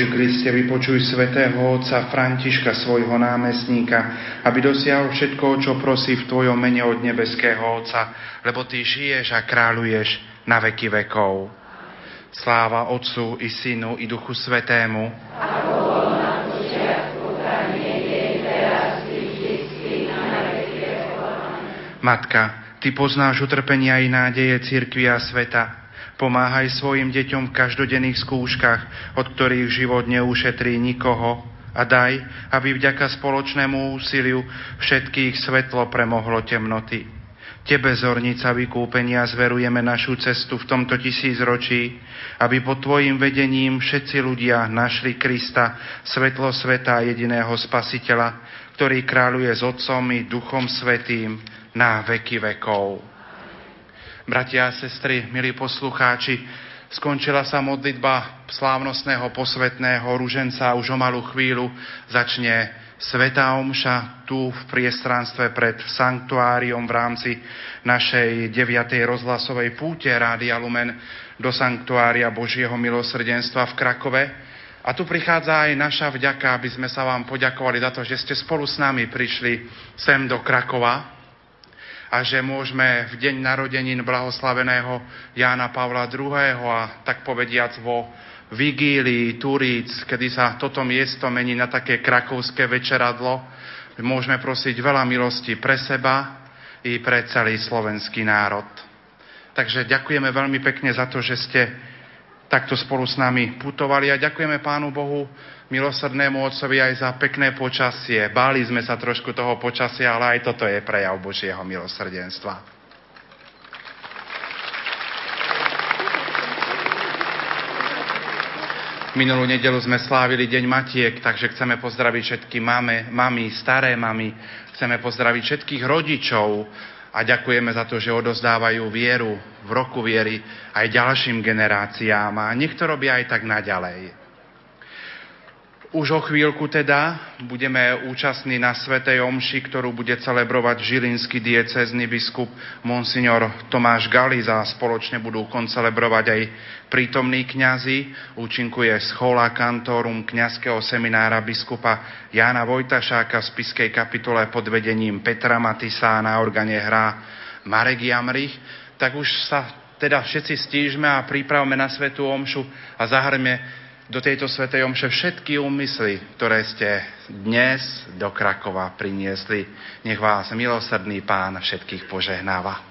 Ježišu Kriste, vypočuj svätého Otca Františka, svojho námestníka, aby dosiahol všetko, čo prosí v Tvojom mene od nebeského Otca, lebo Ty žiješ a kráľuješ na veky vekov. Sláva Otcu i Synu i Duchu Svetému. Matka, Ty poznáš utrpenia i nádeje cirkvi a sveta, Pomáhaj svojim deťom v každodenných skúškach, od ktorých život neušetrí nikoho a daj, aby vďaka spoločnému úsiliu všetkých svetlo premohlo temnoty. Tebe, zornica vykúpenia, zverujeme našu cestu v tomto tisícročí, aby pod Tvojim vedením všetci ľudia našli Krista, svetlo sveta jediného Spasiteľa, ktorý kráľuje s Otcom i Duchom Svetým na veky vekov. Bratia a sestry, milí poslucháči, skončila sa modlitba slávnostného posvetného ruženca, už o malú chvíľu začne Sveta Omša tu v priestranstve pred sanktuáriom v rámci našej 9. rozhlasovej púte Rádia Lumen do sanktuária Božieho milosrdenstva v Krakove. A tu prichádza aj naša vďaka, aby sme sa vám poďakovali za to, že ste spolu s nami prišli sem do Krakova, a že môžeme v deň narodenín blahoslaveného Jána Pavla II. a tak povediac vo vigílii Turíc, kedy sa toto miesto mení na také krakovské večeradlo, môžeme prosiť veľa milosti pre seba i pre celý slovenský národ. Takže ďakujeme veľmi pekne za to, že ste takto spolu s nami putovali a ďakujeme Pánu Bohu milosrdnému Otcovi aj za pekné počasie. Báli sme sa trošku toho počasia, ale aj toto je prejav Božieho milosrdenstva. Minulú nedelu sme slávili Deň Matiek, takže chceme pozdraviť všetky mame, mami, staré mami, chceme pozdraviť všetkých rodičov a ďakujeme za to, že odozdávajú vieru v roku viery aj ďalším generáciám a nech to robia aj tak naďalej. Už o chvíľku teda budeme účastní na Svetej Omši, ktorú bude celebrovať žilinský diecezný biskup Monsignor Tomáš Galiza spoločne budú koncelebrovať aj prítomní kňazi. Účinkuje schola kantorum kňazského seminára biskupa Jána Vojtašáka v spiskej kapitole pod vedením Petra Matisa na organe hrá Marek Jamrich. Tak už sa teda všetci stížme a pripravme na Svetú Omšu a zahrme do tejto svetej omše všetky úmysly, ktoré ste dnes do Krakova priniesli. Nech vás milosrdný pán všetkých požehnáva.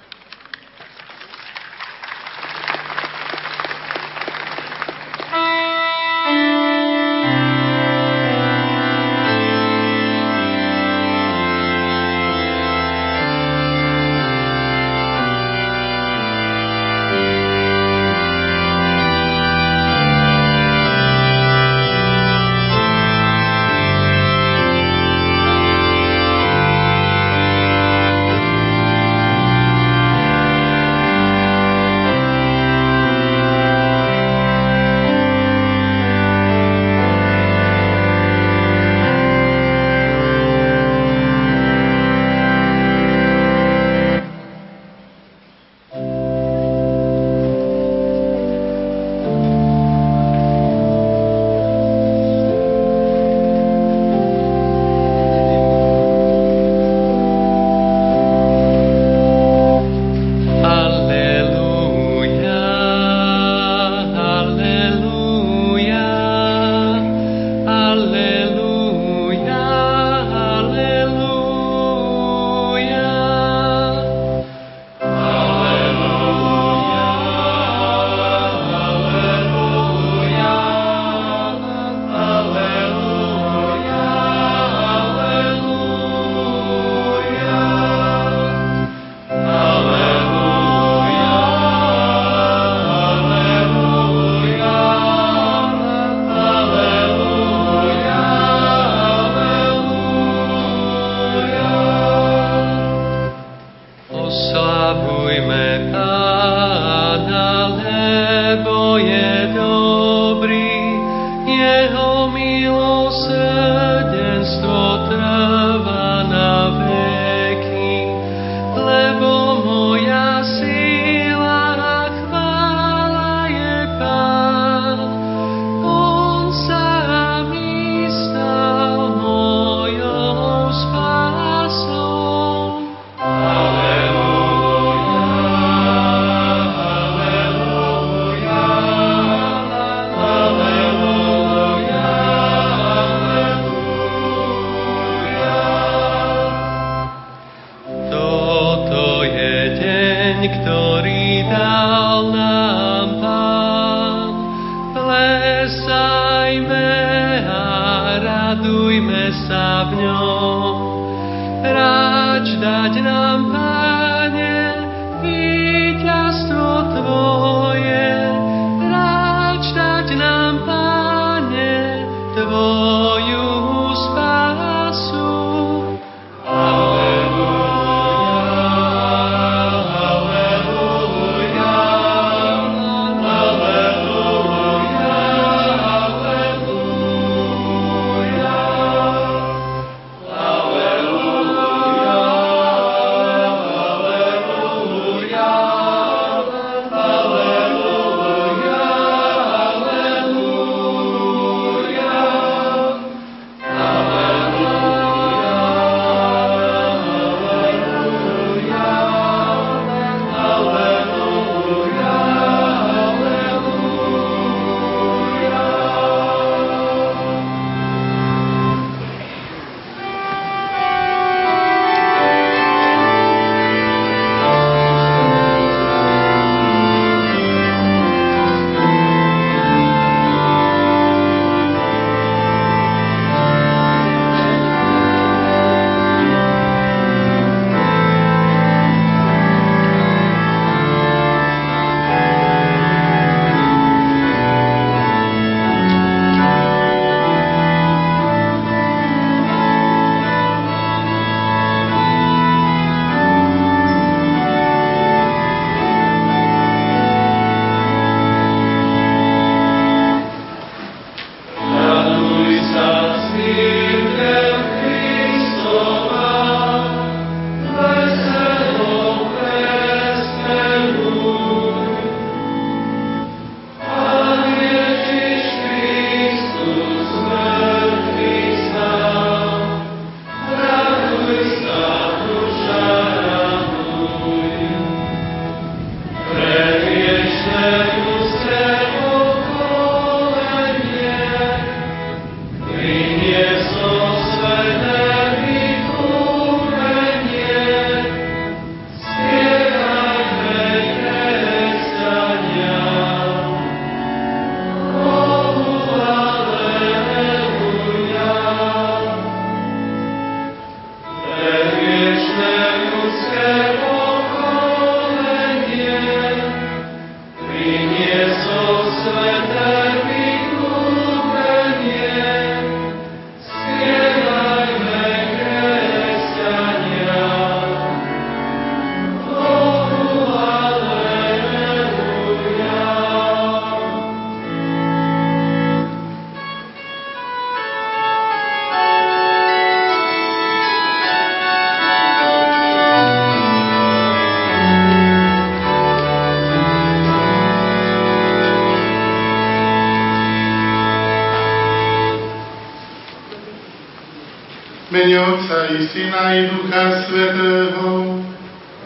Syna i Ducha Svetého.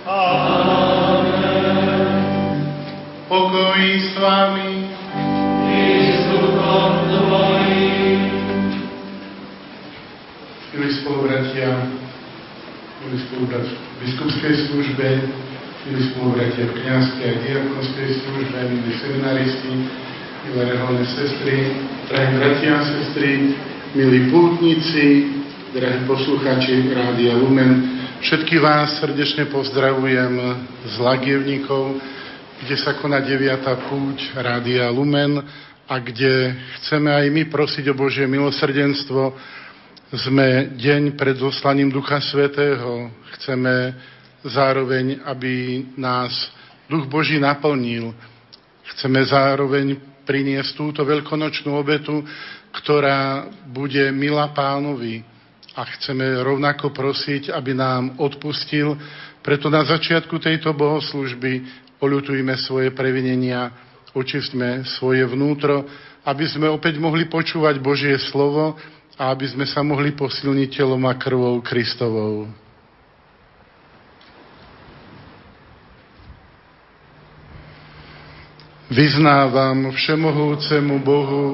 Amen. Pokoj s vami. I s duchom tvojim. Milí spolubratia, milí spolubratia v biskupskej službe, milí spolubratia v kniazskej a diakonskej službe, milí seminaristi, milé reholné sestry, drahí bratia a sestry, milí pútnici, drahí poslucháči Rádia Lumen. Všetky vás srdečne pozdravujem z Lagievníkov, kde sa koná 9. púť Rádia Lumen a kde chceme aj my prosiť o Božie milosrdenstvo. Sme deň pred zoslaním Ducha Svetého. Chceme zároveň, aby nás Duch Boží naplnil. Chceme zároveň priniesť túto veľkonočnú obetu, ktorá bude milá pánovi, a chceme rovnako prosiť, aby nám odpustil. Preto na začiatku tejto bohoslužby poľutujme svoje previnenia, očistme svoje vnútro, aby sme opäť mohli počúvať Božie slovo a aby sme sa mohli posilniť telom a krvou Kristovou. Vyznávam všemohúcemu Bohu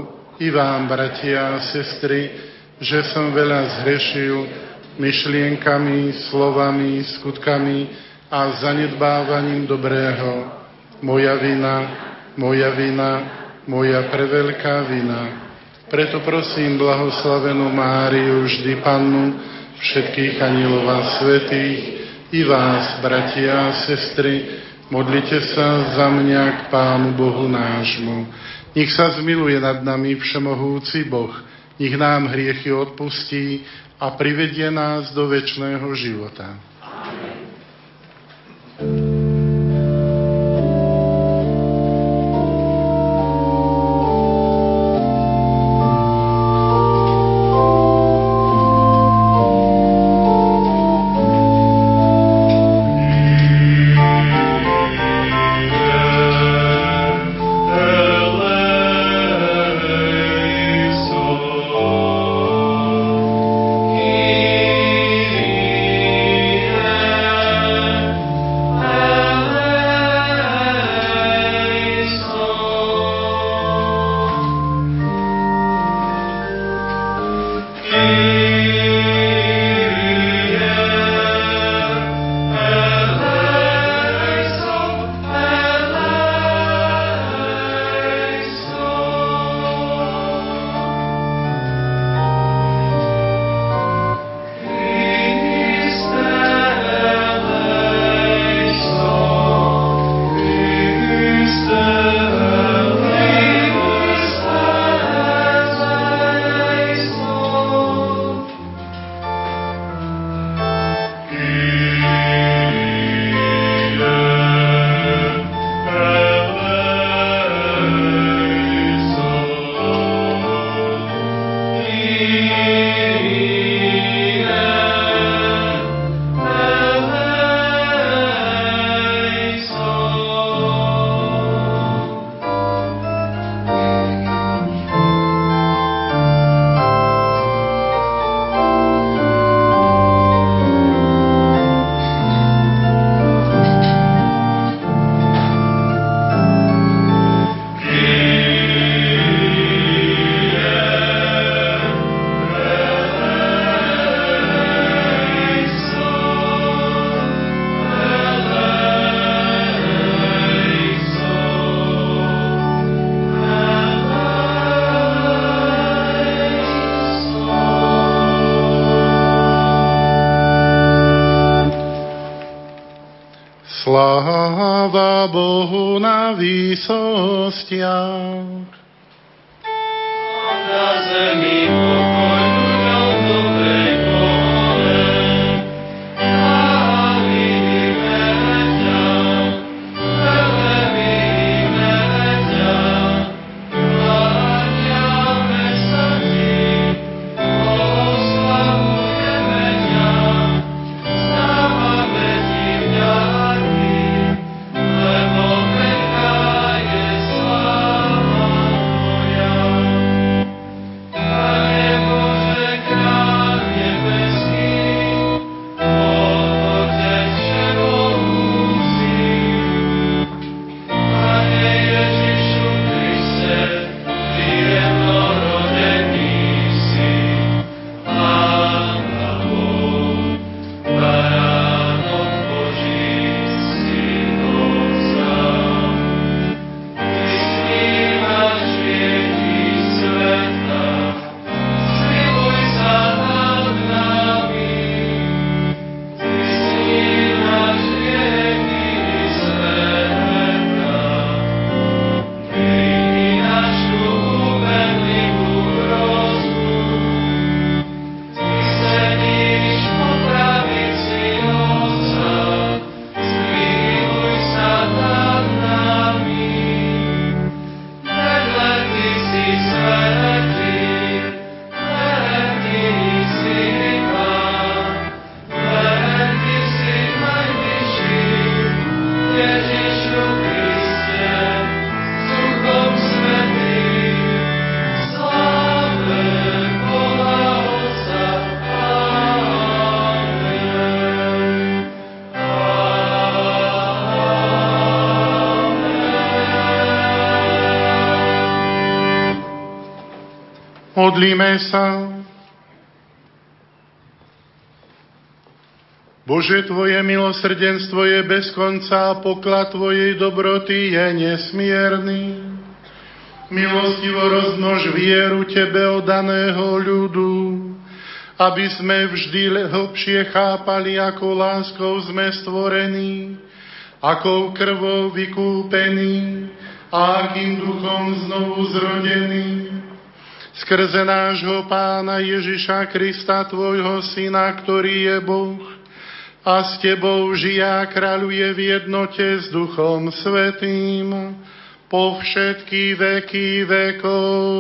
i vám, bratia a sestry, že som veľa zhrešil myšlienkami, slovami, skutkami a zanedbávaním dobrého. Moja vina, moja vina, moja preveľká vina. Preto prosím blahoslavenú Máriu, vždy Pannu, všetkých anilov a svetých, i vás, bratia a sestry, modlite sa za mňa k Pánu Bohu nášmu. Nech sa zmiluje nad nami všemohúci Boh, nech nám hriechy odpustí a privedie nás do väčšného života. Modlíme sa. Bože, Tvoje milosrdenstvo je bez konca a poklad Tvojej dobroty je nesmierny. Milostivo rozmnož vieru Tebe odaného ľudu, aby sme vždy hlbšie chápali, ako láskou sme stvorení, akou krvou vykúpení a akým duchom znovu zrodení. Skrze nášho Pána Ježiša Krista, Tvojho Syna, ktorý je Boh, a s Tebou a kráľuje v jednote s Duchom Svetým, po všetky veky vekov.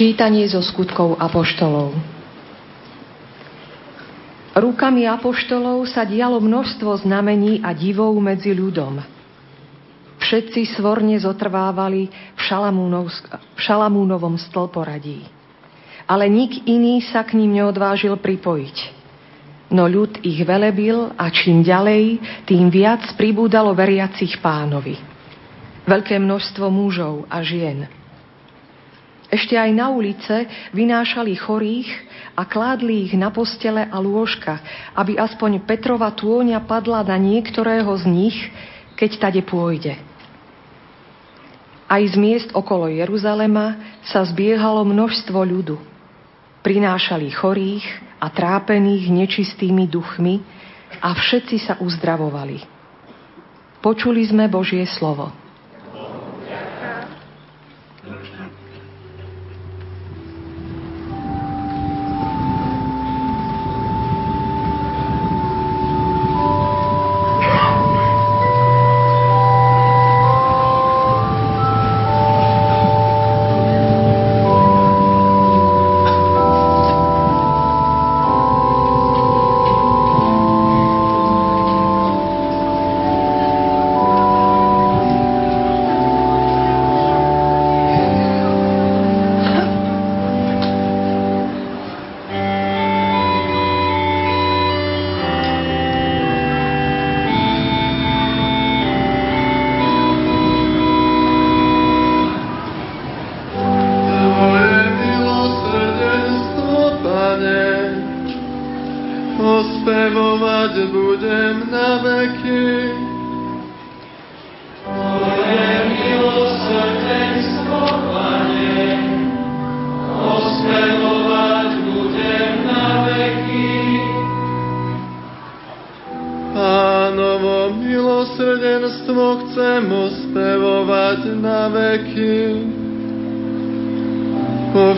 Čítanie zo skutkov apoštolov. Rukami apoštolov sa dialo množstvo znamení a divov medzi ľudom všetci svorne zotrvávali v, v Šalamúnovom stĺporadí. Ale nik iný sa k ním neodvážil pripojiť. No ľud ich velebil a čím ďalej, tým viac pribúdalo veriacich pánovi. Veľké množstvo mužov a žien. Ešte aj na ulice vynášali chorých a kládli ich na postele a lôžka, aby aspoň Petrova tôňa padla na niektorého z nich, keď tade pôjde. Aj z miest okolo Jeruzalema sa zbiehalo množstvo ľudu. Prinášali chorých a trápených nečistými duchmi a všetci sa uzdravovali. Počuli sme Božie slovo.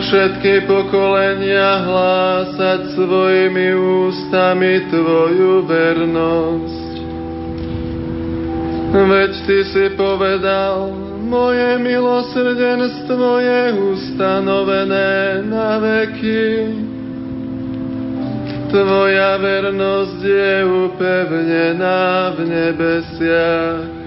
Všetky pokolenia hlásať svojimi ústami Tvoju vernosť. Veď Ty si povedal, moje milosrdenstvo je ustanovené na veky. Tvoja vernosť je upevnená v nebesiach.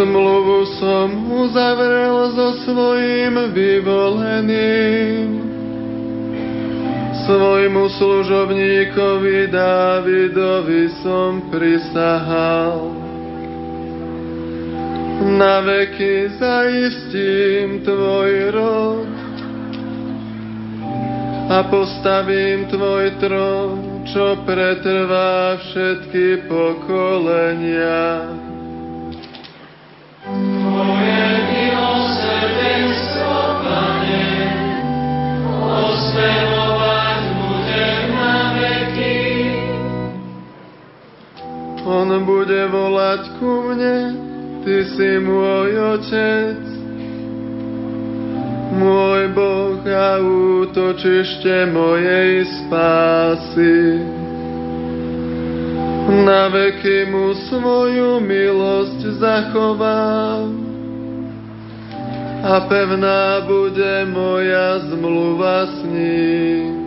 Zmluvu som uzavrel so svojím vyvoleným. Svojmu služobníkovi Dávidovi som prisahal. Na veky zaistím tvoj rod a postavím tvoj trón čo pretrvá všetky pokolenia. Tvoje milosrdenstvo, Pane, osvevovať budem na veky. On bude volať ku mne, Ty si môj Otec, môj Boh a útočište mojej spásy. Na veky mu svoju milosť zachovám a pevná bude moja zmluva s ním.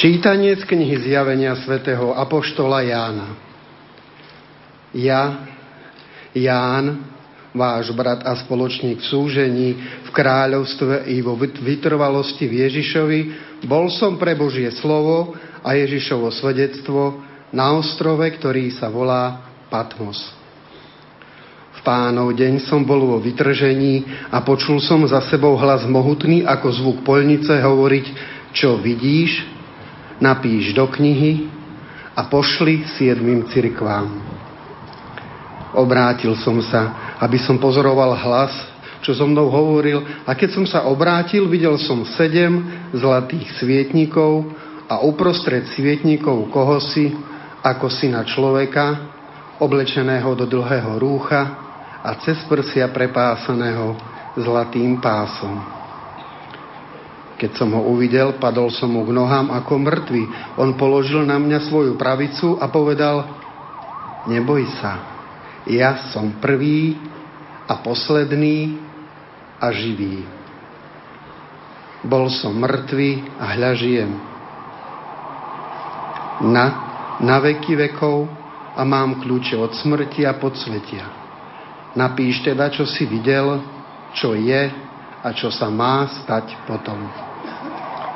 Čítanie z knihy Zjavenia svätého Apoštola Jána. Ja, Ján, váš brat a spoločník v súžení, v kráľovstve i vo vytrvalosti v Ježišovi, bol som pre Božie slovo a Ježišovo svedectvo na ostrove, ktorý sa volá Patmos. V pánov deň som bol vo vytržení a počul som za sebou hlas mohutný ako zvuk poľnice hovoriť, čo vidíš, napíš do knihy a pošli siedmým cirkvám. Obrátil som sa, aby som pozoroval hlas, čo so mnou hovoril a keď som sa obrátil, videl som sedem zlatých svietnikov a uprostred svietnikov kohosi, ako syna človeka, oblečeného do dlhého rúcha a cez prsia prepásaného zlatým pásom. Keď som ho uvidel, padol som mu k nohám ako mŕtvy. On položil na mňa svoju pravicu a povedal, neboj sa, ja som prvý a posledný a živý. Bol som mŕtvý a hľa žijem. Na, na veky vekov a mám kľúče od smrti a podsvetia. Napíš teda, čo si videl, čo je a čo sa má stať potom.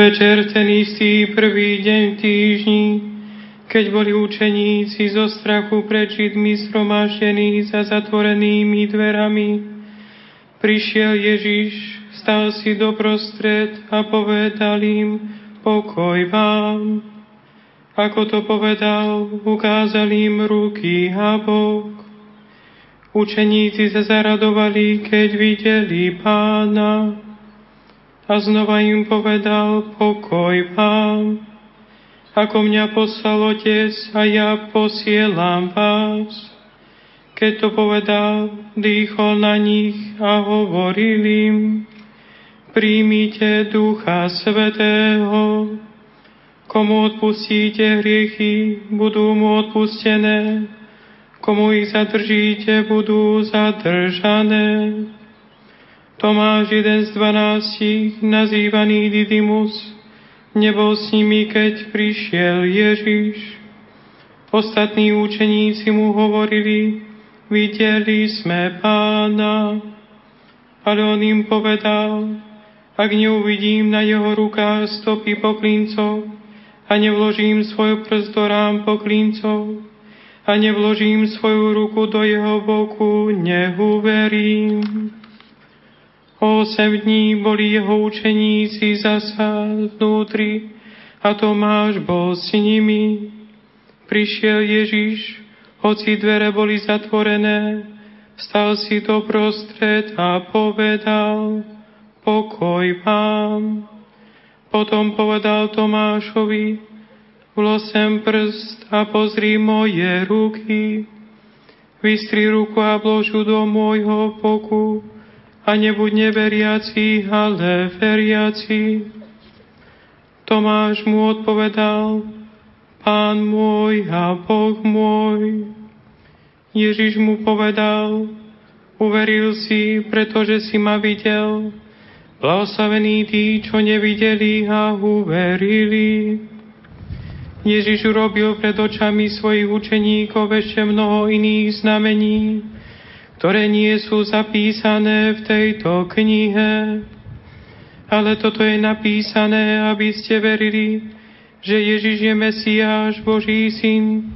Večer ten istý prvý deň v týždni, keď boli učeníci zo strachu pred Židmi zhromaždení za zatvorenými dverami, prišiel Ježiš, stal si doprostred a povedal im, pokoj vám. Ako to povedal, ukázal im ruky a bok. Učeníci sa zaradovali, keď videli pána a znova im povedal, pokoj vám, ako mňa poslal Otec a ja posielam vás. Keď to povedal, dýchol na nich a hovoril im, príjmite Ducha Svetého, komu odpustíte hriechy, budú mu odpustené, komu ich zadržíte, budú zadržané. Tomáš, jeden z dvanástich, nazývaný Didymus, nebol s nimi, keď prišiel Ježiš. Ostatní učeníci mu hovorili, videli sme pána. Ale on im povedal, ak neuvidím na jeho rukách stopy poklincov a nevložím svoj prst do rám poklincov a nevložím svoju ruku do jeho boku, neuverím. Osem dní boli jeho učeníci zasa vnútri a Tomáš bol s nimi. Prišiel Ježiš, hoci dvere boli zatvorené, stal si do prostred a povedal, pokoj vám. Potom povedal Tomášovi, vlosem prst a pozri moje ruky. Vystri ruku a vložu do môjho boku a nebuď neveriaci, ale veriaci. Tomáš mu odpovedal, Pán môj a Boh môj. Ježiš mu povedal, uveril si, pretože si ma videl. Blahoslavení tí, čo nevideli a uverili. Ježiš urobil pred očami svojich učeníkov ešte mnoho iných znamení, ktoré nie sú zapísané v tejto knihe. Ale toto je napísané, aby ste verili, že Ježiš je Mesiáš, Boží syn,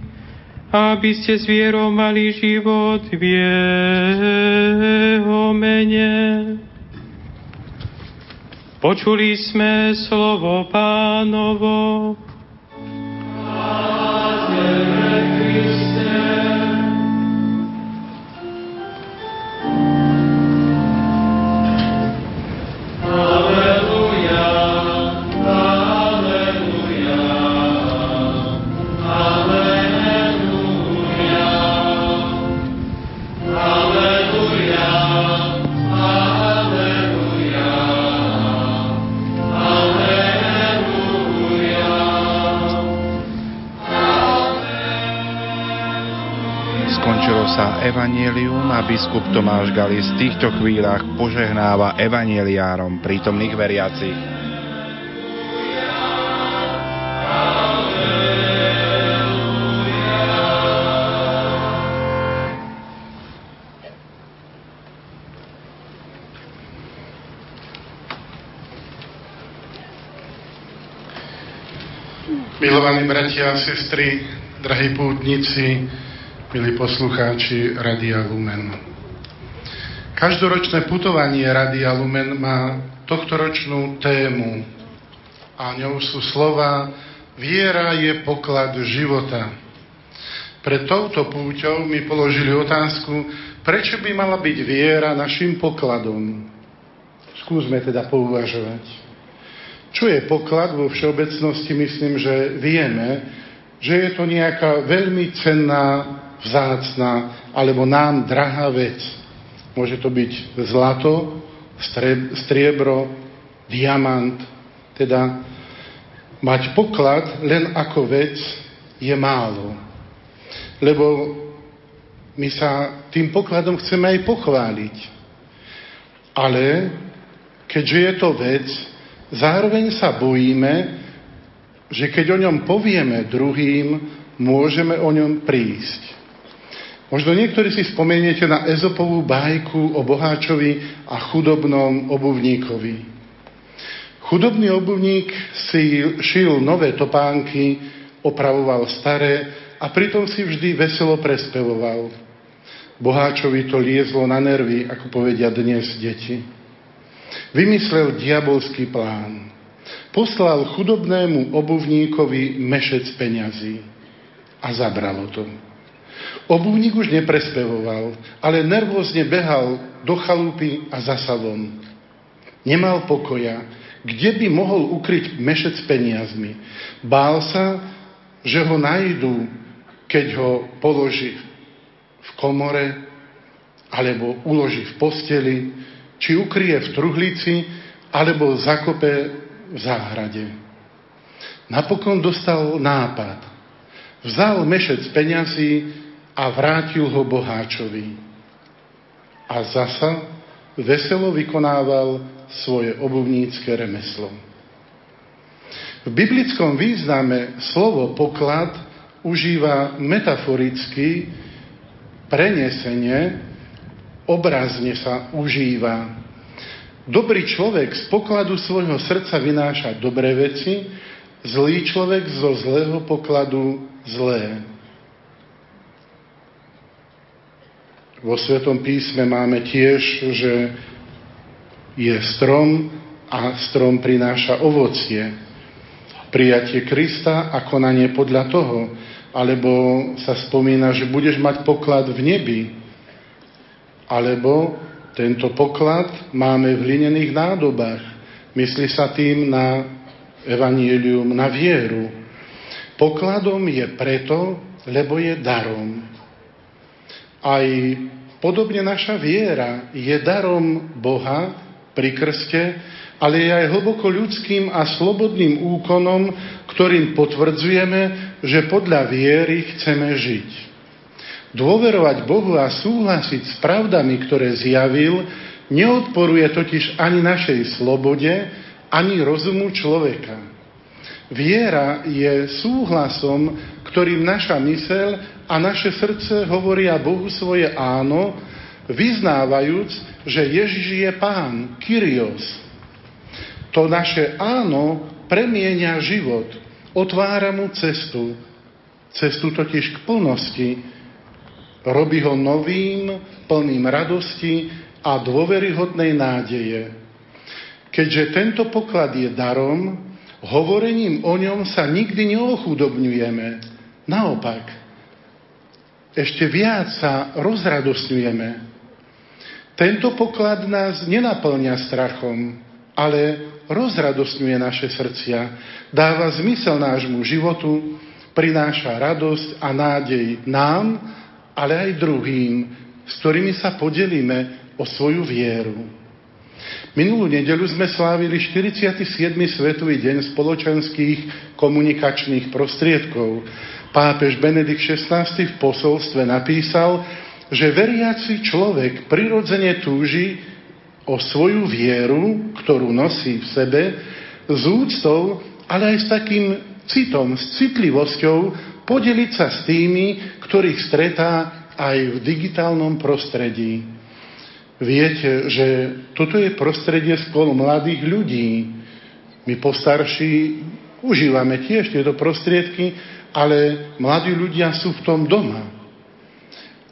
a aby ste s vierou mali život v jeho mene. Počuli sme slovo pánovo. Evanielium a biskup Tomáš Galis v týchto chvíľach požehnáva evanieliárom prítomných veriacich. Milovaní bratia a sestry, drahí pútnici, milí poslucháči Radia Lumen. Každoročné putovanie Radia Lumen má tohtoročnú tému a ňou sú slova Viera je poklad života. Pred touto púťou mi položili otázku, prečo by mala byť viera našim pokladom. Skúsme teda pouvažovať. Čo je poklad vo všeobecnosti? Myslím, že vieme, že je to nejaká veľmi cenná vzácná alebo nám drahá vec. Môže to byť zlato, striebro, diamant. Teda mať poklad len ako vec je málo. Lebo my sa tým pokladom chceme aj pochváliť. Ale keďže je to vec, zároveň sa bojíme, že keď o ňom povieme druhým, môžeme o ňom prísť. Možno niektorí si spomeniete na Ezopovú bajku o boháčovi a chudobnom obuvníkovi. Chudobný obuvník si šil nové topánky, opravoval staré a pritom si vždy veselo prespevoval. Boháčovi to liezlo na nervy, ako povedia dnes deti. Vymyslel diabolský plán. Poslal chudobnému obuvníkovi mešec peňazí a zabralo to. Obuvník už neprespevoval, ale nervózne behal do chalúpy a za salon. Nemal pokoja, kde by mohol ukryť mešec peniazmi. Bál sa, že ho najdú, keď ho položí v komore, alebo uloží v posteli, či ukrie v truhlici, alebo zakope v záhrade. Napokon dostal nápad. Vzal mešec peňazí a vrátil ho boháčovi. A zasa veselo vykonával svoje obuvnícke remeslo. V biblickom význame slovo poklad užíva metaforicky, prenesenie, obrazne sa užíva. Dobrý človek z pokladu svojho srdca vynáša dobré veci, zlý človek zo zlého pokladu zlé. Vo Svetom písme máme tiež, že je strom a strom prináša ovocie. Prijatie Krista a konanie podľa toho. Alebo sa spomína, že budeš mať poklad v nebi. Alebo tento poklad máme v hlinených nádobách. Myslí sa tým na evanílium, na vieru. Pokladom je preto, lebo je darom. Aj podobne naša viera je darom Boha pri krste, ale je aj hlboko ľudským a slobodným úkonom, ktorým potvrdzujeme, že podľa viery chceme žiť. Dôverovať Bohu a súhlasiť s pravdami, ktoré zjavil, neodporuje totiž ani našej slobode, ani rozumu človeka. Viera je súhlasom, ktorým naša mysel a naše srdce hovoria Bohu svoje áno, vyznávajúc, že Ježiš je Pán, Kyrios. To naše áno premienia život, otvára mu cestu, cestu totiž k plnosti, Robí ho novým, plným radosti a dôveryhodnej nádeje. Keďže tento poklad je darom, hovorením o ňom sa nikdy neochudobňujeme. Naopak, ešte viac sa rozradosňujeme. Tento poklad nás nenaplňa strachom, ale rozradosňuje naše srdcia, dáva zmysel nášmu životu, prináša radosť a nádej nám ale aj druhým, s ktorými sa podelíme o svoju vieru. Minulú nedelu sme slávili 47. Svetový deň spoločenských komunikačných prostriedkov. Pápež Benedikt XVI v posolstve napísal, že veriaci človek prirodzene túži o svoju vieru, ktorú nosí v sebe, s úctou, ale aj s takým citom, s citlivosťou podeliť sa s tými, ktorých stretá aj v digitálnom prostredí. Viete, že toto je prostredie spolu mladých ľudí. My postarší užívame tiež tieto prostriedky, ale mladí ľudia sú v tom doma.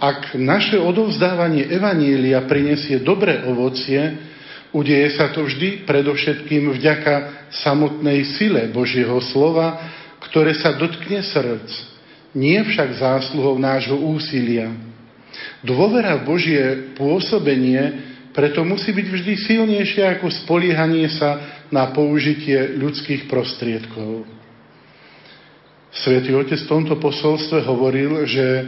Ak naše odovzdávanie Evanília prinesie dobré ovocie, udeje sa to vždy predovšetkým vďaka samotnej sile Božieho slova, ktoré sa dotkne srdc nie však zásluhou nášho úsilia. Dôvera v Božie pôsobenie preto musí byť vždy silnejšia ako spoliehanie sa na použitie ľudských prostriedkov. Svetý Otec v tomto posolstve hovoril, že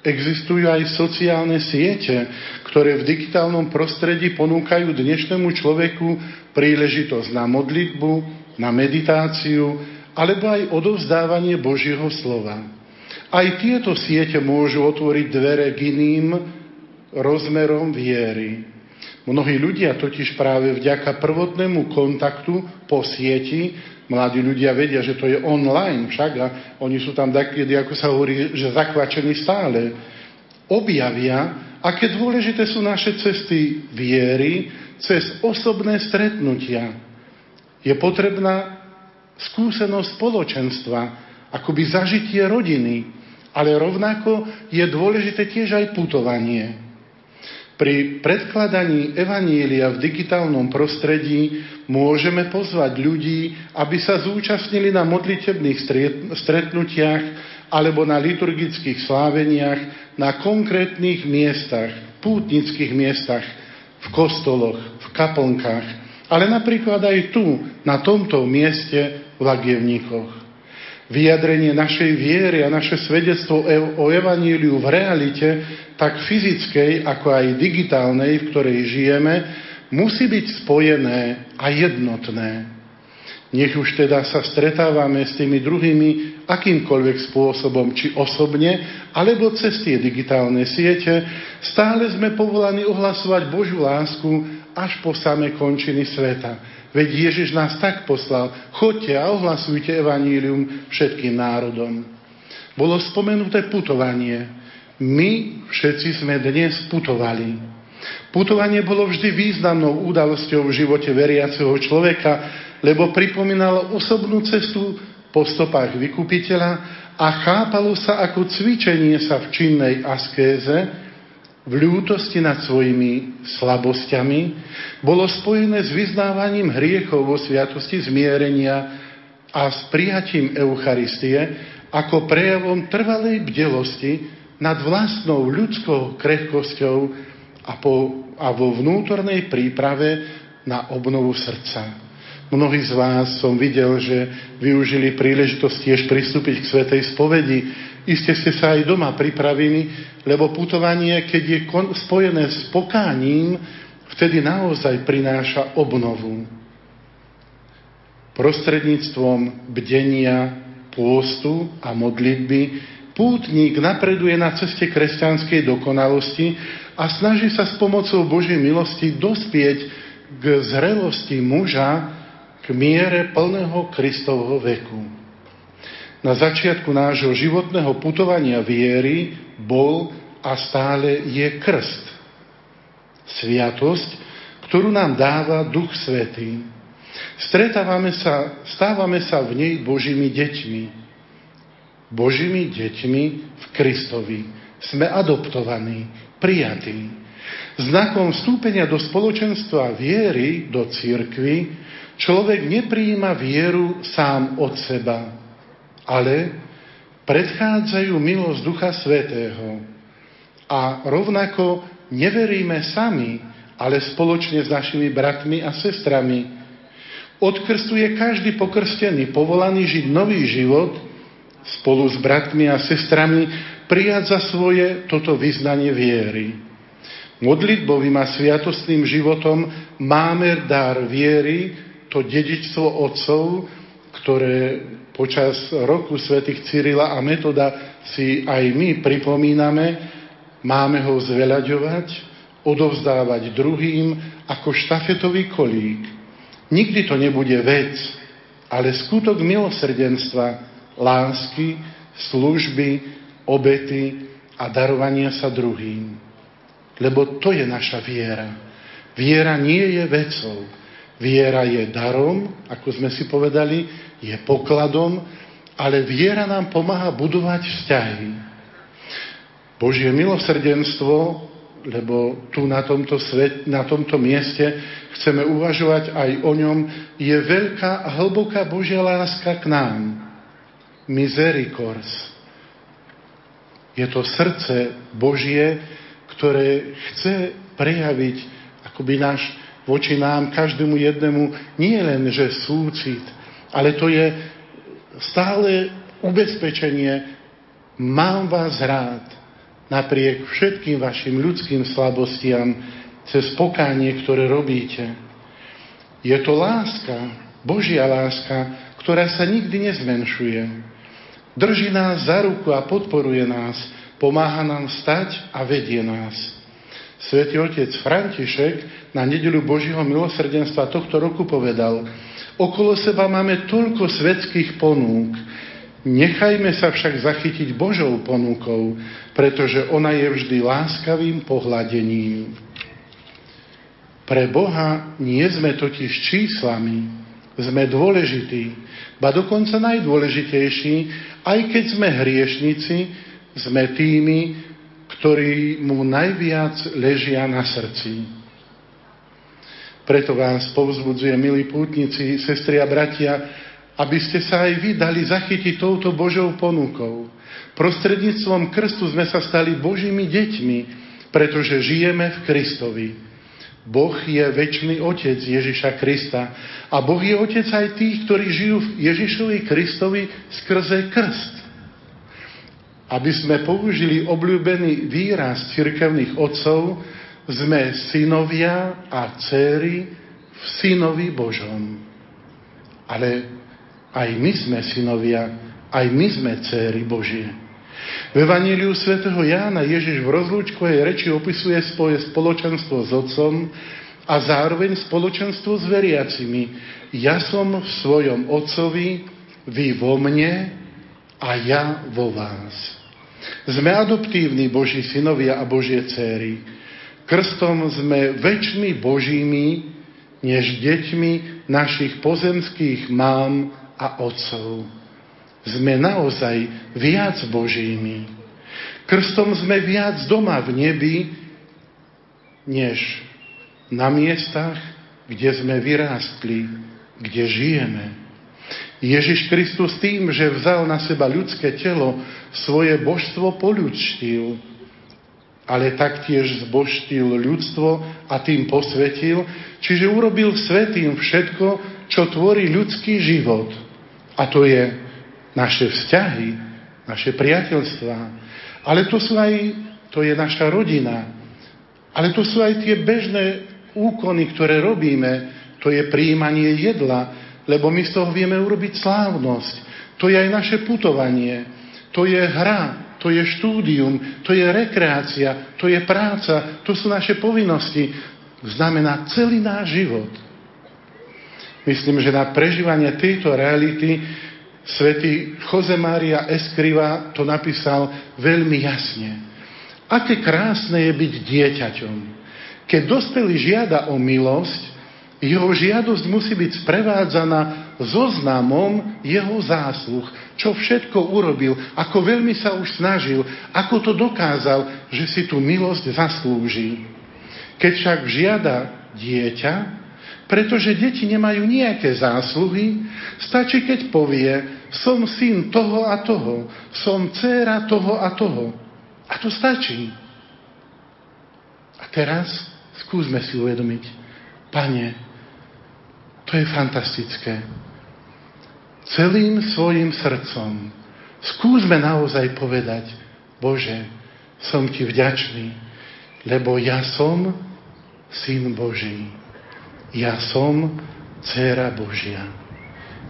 existujú aj sociálne siete, ktoré v digitálnom prostredí ponúkajú dnešnému človeku príležitosť na modlitbu, na meditáciu alebo aj odovzdávanie Božieho slova. Aj tieto siete môžu otvoriť dvere k iným rozmerom viery. Mnohí ľudia totiž práve vďaka prvotnému kontaktu po sieti, mladí ľudia vedia, že to je online však a oni sú tam takedy, ako sa hovorí, že zakvačení stále, objavia, aké dôležité sú naše cesty viery cez osobné stretnutia. Je potrebná skúsenosť spoločenstva, akoby zažitie rodiny, ale rovnako je dôležité tiež aj putovanie. Pri predkladaní Evanília v digitálnom prostredí môžeme pozvať ľudí, aby sa zúčastnili na modlitebných stretnutiach alebo na liturgických sláveniach na konkrétnych miestach, pútnických miestach, v kostoloch, v kaplnkách, ale napríklad aj tu, na tomto mieste v Lagievníkoch. Vyjadrenie našej viery a naše svedectvo o evaníliu v realite, tak fyzickej, ako aj digitálnej, v ktorej žijeme, musí byť spojené a jednotné. Nech už teda sa stretávame s tými druhými akýmkoľvek spôsobom, či osobne, alebo cez tie digitálne siete, stále sme povolaní ohlasovať Božiu lásku až po same končiny sveta. Veď Ježiš nás tak poslal. Chodte a ohlasujte evanílium všetkým národom. bolo spomenuté putovanie. My všetci sme dnes putovali. Putovanie bolo vždy významnou udalosťou v živote veriaceho človeka, lebo pripomínalo osobnú cestu po stopách vykupiteľa a chápalo sa ako cvičenie sa v činnej askéze, v ľútosti nad svojimi slabosťami, bolo spojené s vyznávaním hriechov vo sviatosti zmierenia a s prijatím Eucharistie ako prejavom trvalej bdelosti nad vlastnou ľudskou krehkosťou a, po, a vo vnútornej príprave na obnovu srdca. Mnohí z vás som videl, že využili príležitosť tiež pristúpiť k Svetej spovedi. Iste ste sa aj doma pripravili, lebo putovanie, keď je spojené s pokáním, vtedy naozaj prináša obnovu prostredníctvom bdenia, pôstu a modlitby pútnik napreduje na ceste kresťanskej dokonalosti a snaží sa s pomocou Božej milosti dospieť k zrelosti muža, k miere plného Kristovho veku. Na začiatku nášho životného putovania viery bol a stále je krst. Sviatosť, ktorú nám dáva Duch Svetý. Stretávame sa, stávame sa v nej Božími deťmi. Božími deťmi v Kristovi. Sme adoptovaní, prijatí. Znakom vstúpenia do spoločenstva viery, do církvy, človek nepríjima vieru sám od seba, ale predchádzajú milosť Ducha Svetého. A rovnako neveríme sami, ale spoločne s našimi bratmi a sestrami, od krstu je každý pokrstený, povolaný žiť nový život spolu s bratmi a sestrami, prijať za svoje toto vyznanie viery. Modlitbovým a sviatostným životom máme dar viery, to dedičstvo otcov, ktoré počas roku svätých Cyrila a Metoda si aj my pripomíname, máme ho zveľaďovať, odovzdávať druhým ako štafetový kolík. Nikdy to nebude vec, ale skutok milosrdenstva, lásky, služby, obety a darovania sa druhým. Lebo to je naša viera. Viera nie je vecou. Viera je darom, ako sme si povedali, je pokladom, ale viera nám pomáha budovať vzťahy. Božie milosrdenstvo lebo tu na tomto, svet, na tomto mieste chceme uvažovať aj o ňom, je veľká a hlboká Božia láska k nám. Misericors. Je to srdce Božie, ktoré chce prejaviť akoby náš voči nám, každému jednému, nie len, že súcit, ale to je stále ubezpečenie, mám vás rád, napriek všetkým vašim ľudským slabostiam, cez pokánie, ktoré robíte. Je to láska, Božia láska, ktorá sa nikdy nezmenšuje. Drží nás za ruku a podporuje nás, pomáha nám stať a vedie nás. Svetý otec František na nedeľu Božieho milosrdenstva tohto roku povedal, okolo seba máme toľko svetských ponúk, Nechajme sa však zachytiť Božou ponukou, pretože ona je vždy láskavým pohľadením. Pre Boha nie sme totiž číslami, sme dôležití, ba dokonca najdôležitejší, aj keď sme hriešnici, sme tými, ktorí mu najviac ležia na srdci. Preto vás povzbudzujem, milí pútnici, sestri a bratia, aby ste sa aj vy dali zachytiť touto Božou ponukou. Prostredníctvom krstu sme sa stali Božími deťmi, pretože žijeme v Kristovi. Boh je väčší Otec Ježiša Krista a Boh je Otec aj tých, ktorí žijú v Ježišovi Kristovi skrze krst. Aby sme použili obľúbený výraz cirkevných otcov, sme synovia a céry v synovi Božom. Ale aj my sme synovia, aj my sme céry Božie. V Evaníliu svätého Jána Ježiš v rozlúčkovej reči opisuje svoje spoločenstvo s Otcom a zároveň spoločenstvo s veriacimi. Ja som v svojom Otcovi, vy vo mne a ja vo vás. Sme adoptívni Boží synovia a Božie céry. Krstom sme väčšmi Božími, než deťmi našich pozemských mám a otcov. Sme naozaj viac Božími. Krstom sme viac doma v nebi, než na miestach, kde sme vyrástli, kde žijeme. Ježiš Kristus tým, že vzal na seba ľudské telo, svoje božstvo poľučtil, ale taktiež zbožtil ľudstvo a tým posvetil, čiže urobil svetým všetko, čo tvorí ľudský život. A to je naše vzťahy, naše priateľstva. Ale to sú aj, to je naša rodina. Ale to sú aj tie bežné úkony, ktoré robíme. To je príjmanie jedla, lebo my z toho vieme urobiť slávnosť. To je aj naše putovanie. To je hra, to je štúdium, to je rekreácia, to je práca, to sú naše povinnosti. Znamená celý náš život. Myslím, že na prežívanie tejto reality svätý Jose Maria Escriva to napísal veľmi jasne. Aké krásne je byť dieťaťom. Keď dospelý žiada o milosť, jeho žiadosť musí byť sprevádzaná zoznamom jeho zásluh, čo všetko urobil, ako veľmi sa už snažil, ako to dokázal, že si tú milosť zaslúži. Keď však žiada dieťa, pretože deti nemajú nejaké zásluhy, stačí, keď povie, som syn toho a toho, som dcéra toho a toho. A to stačí. A teraz skúsme si uvedomiť, pane, to je fantastické. Celým svojim srdcom skúsme naozaj povedať, Bože, som Ti vďačný, lebo ja som syn Boží. Ja som dcera Božia.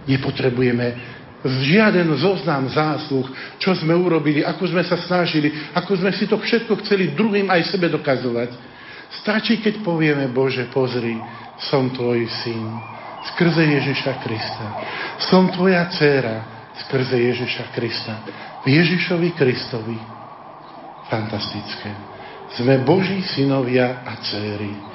Nepotrebujeme žiaden zoznam zásluh, čo sme urobili, ako sme sa snažili, ako sme si to všetko chceli druhým aj sebe dokazovať. Stačí, keď povieme, Bože, pozri, som tvoj syn skrze Ježiša Krista. Som tvoja dcéra skrze Ježiša Krista. V Ježišovi Kristovi. Fantastické. Sme Boží synovia a céry.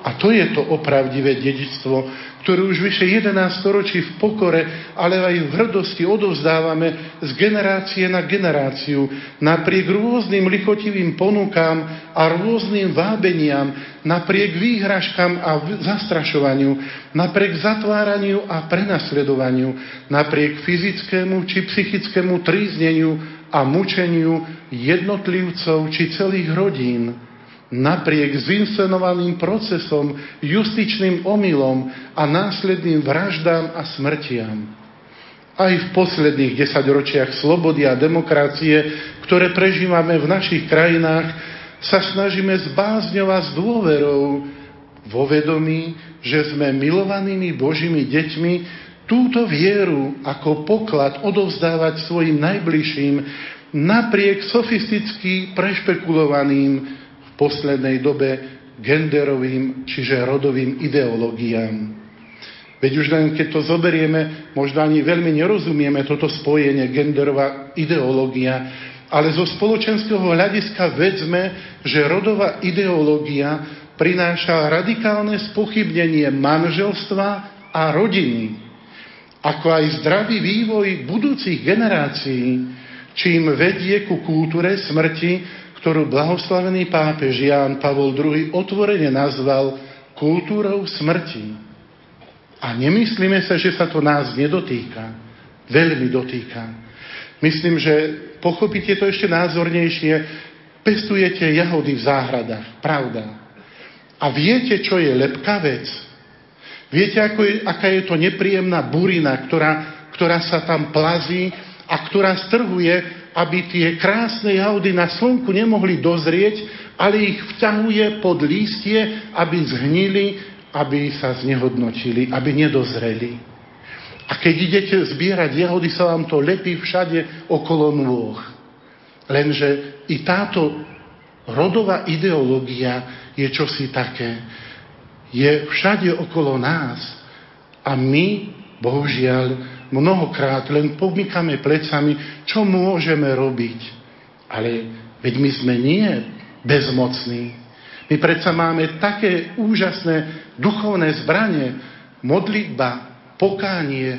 A to je to opravdivé dedičstvo, ktoré už vyše 11 storočí v pokore, ale aj v hrdosti odovzdávame z generácie na generáciu, napriek rôznym lichotivým ponukám a rôznym vábeniam, napriek výhražkám a zastrašovaniu, napriek zatváraniu a prenasledovaniu, napriek fyzickému či psychickému trízneniu a mučeniu jednotlivcov či celých rodín napriek zinscenovaným procesom, justičným omylom a následným vraždám a smrtiam. Aj v posledných desaťročiach slobody a demokracie, ktoré prežívame v našich krajinách, sa snažíme zbázňovať a s dôverou vo vedomí, že sme milovanými Božími deťmi túto vieru ako poklad odovzdávať svojim najbližším napriek sofisticky prešpekulovaným poslednej dobe genderovým, čiže rodovým ideológiám. Veď už len keď to zoberieme, možno ani veľmi nerozumieme toto spojenie genderová ideológia, ale zo spoločenského hľadiska vedzme, že rodová ideológia prináša radikálne spochybnenie manželstva a rodiny, ako aj zdravý vývoj budúcich generácií, čím vedie ku kultúre smrti, ktorú blahoslavený pápež Ján Pavol II otvorene nazval kultúrou smrti. A nemyslíme sa, že sa to nás nedotýka. Veľmi dotýka. Myslím, že pochopíte to ešte názornejšie. Pestujete jahody v záhradách, pravda. A viete, čo je lepkavec? Viete, ako je, aká je to nepríjemná burina, ktorá, ktorá sa tam plazí a ktorá strhuje aby tie krásne jahody na slnku nemohli dozrieť, ale ich vťahuje pod lístie, aby zhnili, aby sa znehodnotili, aby nedozreli. A keď idete zbierať jahody, sa vám to lepí všade okolo nôh. Lenže i táto rodová ideológia je čosi také. Je všade okolo nás. A my, bohužiaľ, mnohokrát len pomykame plecami, čo môžeme robiť. Ale veď my sme nie bezmocní. My predsa máme také úžasné duchovné zbranie, modlitba, pokánie,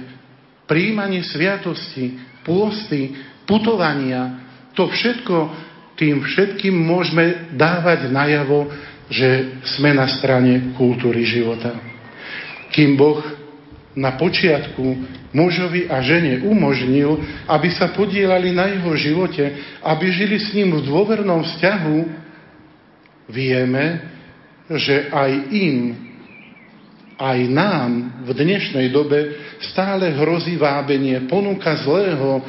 príjmanie sviatosti, pôsty, putovania. To všetko, tým všetkým môžeme dávať najavo, že sme na strane kultúry života. Kým Boh na počiatku mužovi a žene umožnil, aby sa podielali na jeho živote, aby žili s ním v dôvernom vzťahu, vieme, že aj im, aj nám v dnešnej dobe stále hrozí vábenie, ponuka zlého,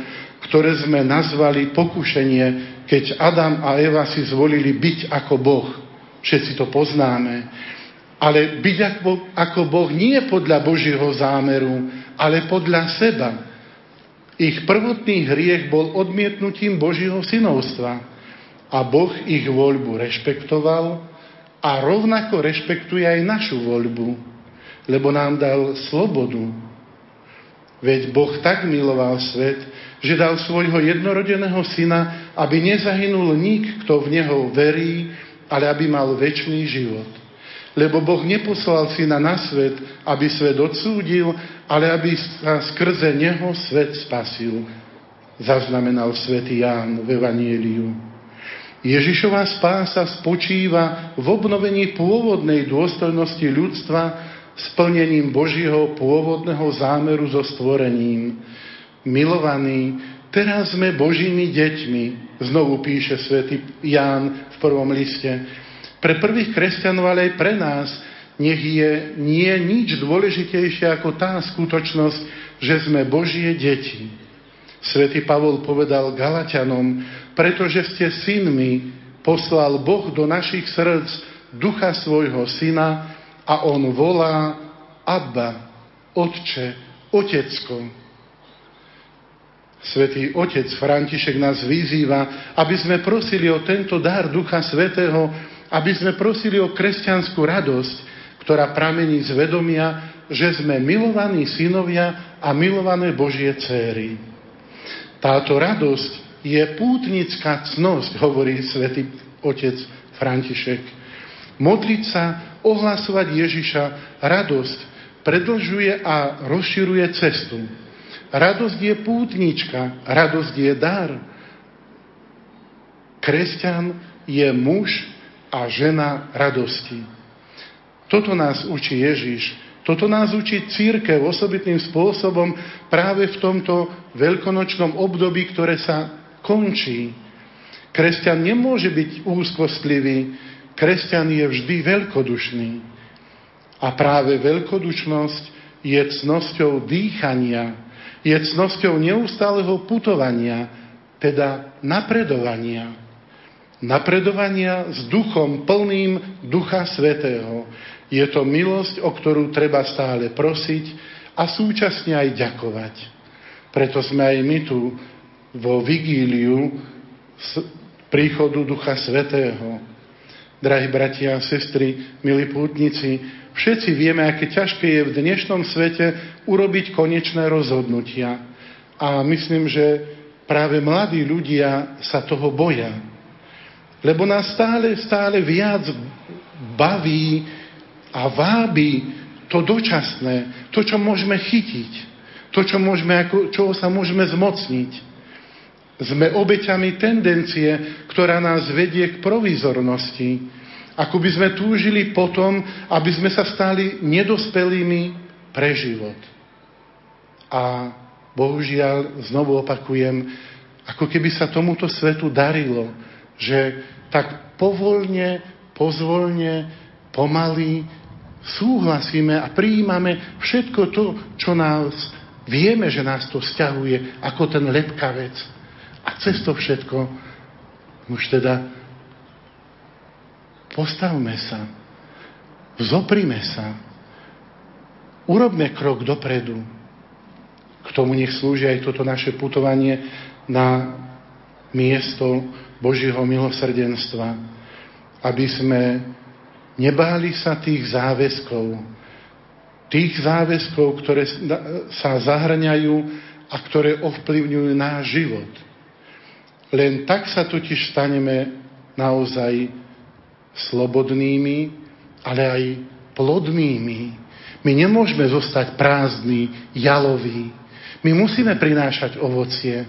ktoré sme nazvali pokušenie, keď Adam a Eva si zvolili byť ako Boh. Všetci to poznáme. Ale byť ako, ako Boh nie podľa Božieho zámeru, ale podľa seba. Ich prvotný hriech bol odmietnutím Božieho synovstva. A Boh ich voľbu rešpektoval a rovnako rešpektuje aj našu voľbu, lebo nám dal slobodu. Veď Boh tak miloval svet, že dal svojho jednorodeného syna, aby nezahynul nik, kto v neho verí, ale aby mal väčší život. Lebo Boh neposlal syna na svet, aby svet odsúdil, ale aby sa skrze neho svet spasil. Zaznamenal svätý Ján v Evanieliu. Ježišová spása spočíva v obnovení pôvodnej dôstojnosti ľudstva splnením Božieho pôvodného zámeru so stvorením. Milovaní, teraz sme Božími deťmi, znovu píše svätý Ján v prvom liste. Pre prvých kresťanov, ale aj pre nás, nech je nie nič dôležitejšie ako tá skutočnosť, že sme Božie deti. Svetý Pavol povedal Galatianom, pretože ste synmi, poslal Boh do našich srdc ducha svojho syna a on volá Abba, Otče, Otecko. Svetý Otec František nás vyzýva, aby sme prosili o tento dar Ducha Svetého, aby sme prosili o kresťanskú radosť, ktorá pramení z vedomia, že sme milovaní synovia a milované Božie céry. Táto radosť je pútnická cnosť, hovorí svätý Otec František. Modliť sa, ohlasovať Ježiša, radosť predlžuje a rozširuje cestu Radosť je pútnička, radosť je dar. Kresťan je muž a žena radosti. Toto nás učí Ježiš. Toto nás učí církev osobitným spôsobom práve v tomto veľkonočnom období, ktoré sa končí. Kresťan nemôže byť úzkostlivý, kresťan je vždy veľkodušný. A práve veľkodušnosť je cnosťou dýchania, je cnosťou neustáleho putovania, teda napredovania. Napredovania s duchom plným Ducha Svetého. Je to milosť, o ktorú treba stále prosiť a súčasne aj ďakovať. Preto sme aj my tu vo vigíliu príchodu Ducha Svetého. Drahí bratia a sestry, milí pútnici, všetci vieme, aké ťažké je v dnešnom svete urobiť konečné rozhodnutia. A myslím, že práve mladí ľudia sa toho boja. Lebo nás stále, stále viac baví a vábi to dočasné, to, čo môžeme chytiť, to, čo môžeme, ako, čoho sa môžeme zmocniť. Sme obeťami tendencie, ktorá nás vedie k provizornosti. Ako by sme túžili potom, aby sme sa stali nedospelými pre život. A bohužiaľ, znovu opakujem, ako keby sa tomuto svetu darilo, že tak povolne, pozvolne, pomaly súhlasíme a prijímame všetko to, čo nás vieme, že nás to stiahuje, ako ten lepkavec. A cez to všetko už teda postavme sa, vzoprime sa, urobme krok dopredu, k tomu nech slúži aj toto naše putovanie na miesto Božieho milosrdenstva, aby sme nebáli sa tých záväzkov, tých záväzkov, ktoré sa zahrňajú a ktoré ovplyvňujú náš život. Len tak sa totiž staneme naozaj slobodnými, ale aj plodnými. My nemôžeme zostať prázdni, jaloví. My musíme prinášať ovocie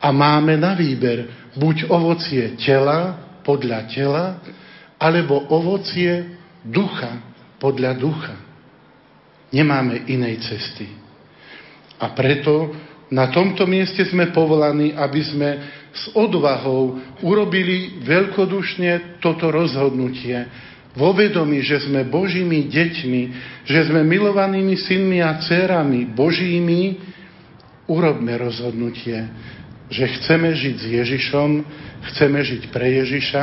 a máme na výber buď ovocie tela podľa tela, alebo ovocie ducha podľa ducha. Nemáme inej cesty. A preto na tomto mieste sme povolaní, aby sme s odvahou urobili veľkodušne toto rozhodnutie. Vo vedomí, že sme Božími deťmi, že sme milovanými synmi a dcerami Božími, urobme rozhodnutie, že chceme žiť s Ježišom, chceme žiť pre Ježiša,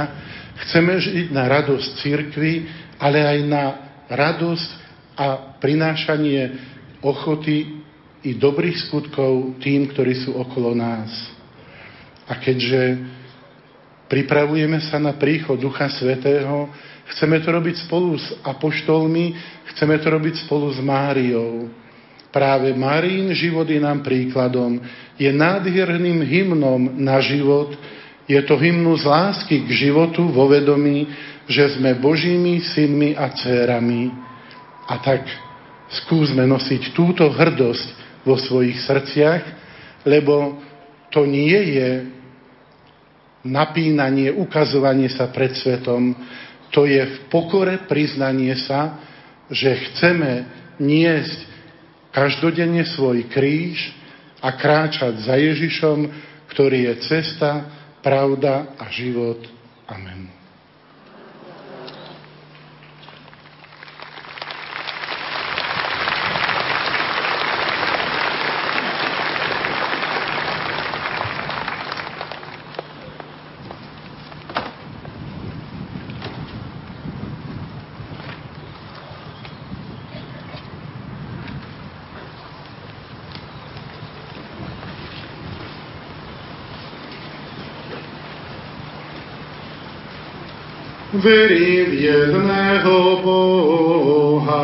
chceme žiť na radosť církvy, ale aj na radosť a prinášanie ochoty i dobrých skutkov tým, ktorí sú okolo nás. A keďže pripravujeme sa na príchod Ducha Svetého, chceme to robiť spolu s apoštolmi, chceme to robiť spolu s Máriou. Práve Marín život je nám príkladom, je nádherným hymnom na život, je to hymnus lásky k životu vo vedomí, že sme Božími synmi a dcérami. A tak skúsme nosiť túto hrdosť vo svojich srdciach, lebo to nie je napínanie, ukazovanie sa pred svetom, to je v pokore priznanie sa, že chceme niesť každodenne svoj kríž a kráčať za Ježišom, ktorý je cesta, pravda a život. Amen. Verím v jedného Boha,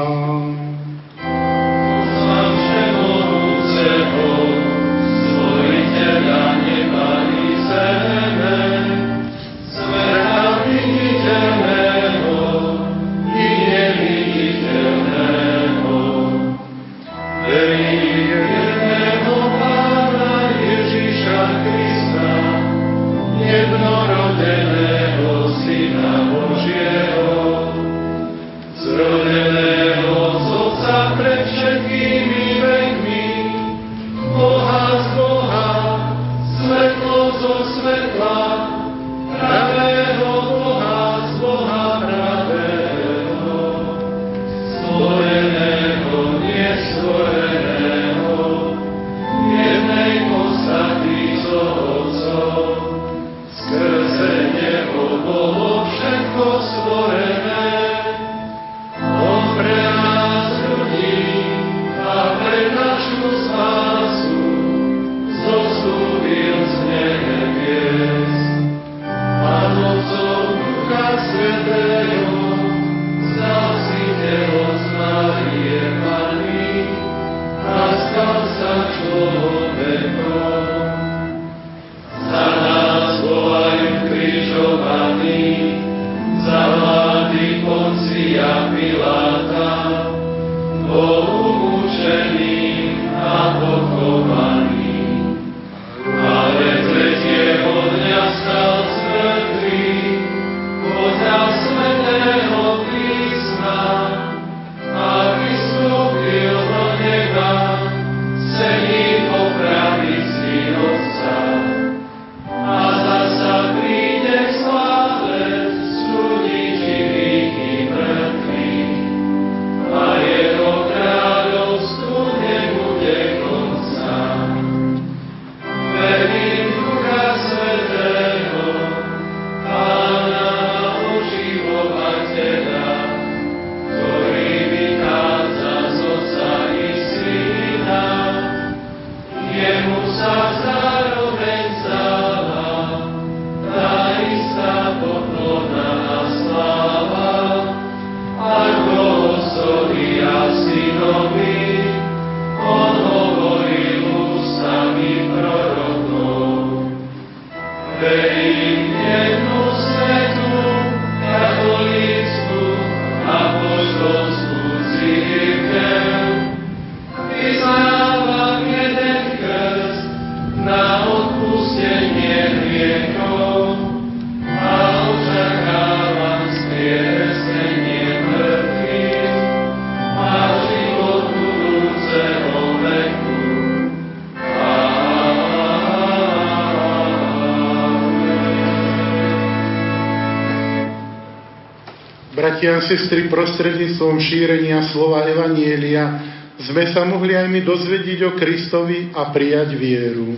bratia a sestry, prostredníctvom šírenia slova Evanielia sme sa mohli aj my dozvedieť o Kristovi a prijať vieru.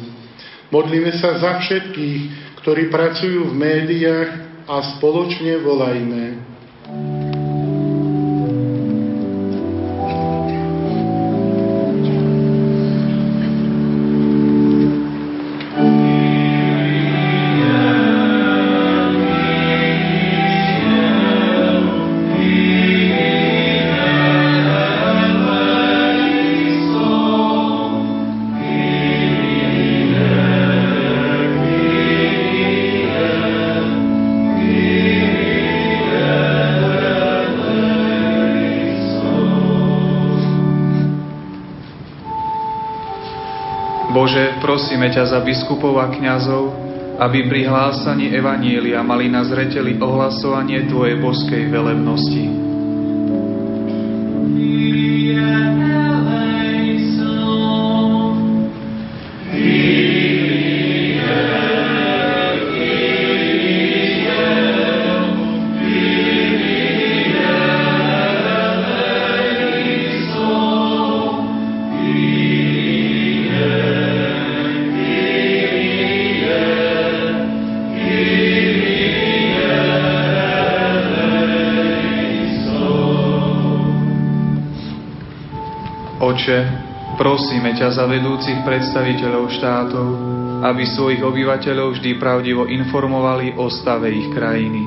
Modlíme sa za všetkých, ktorí pracujú v médiách a spoločne volajme. Prosíme ťa za biskupov a kňazov, aby pri hlásaní Evanielia mali na zreteli ohlasovanie Tvojej boskej velebnosti. Prosíme ťa za vedúcich predstaviteľov štátov, aby svojich obyvateľov vždy pravdivo informovali o stave ich krajiny.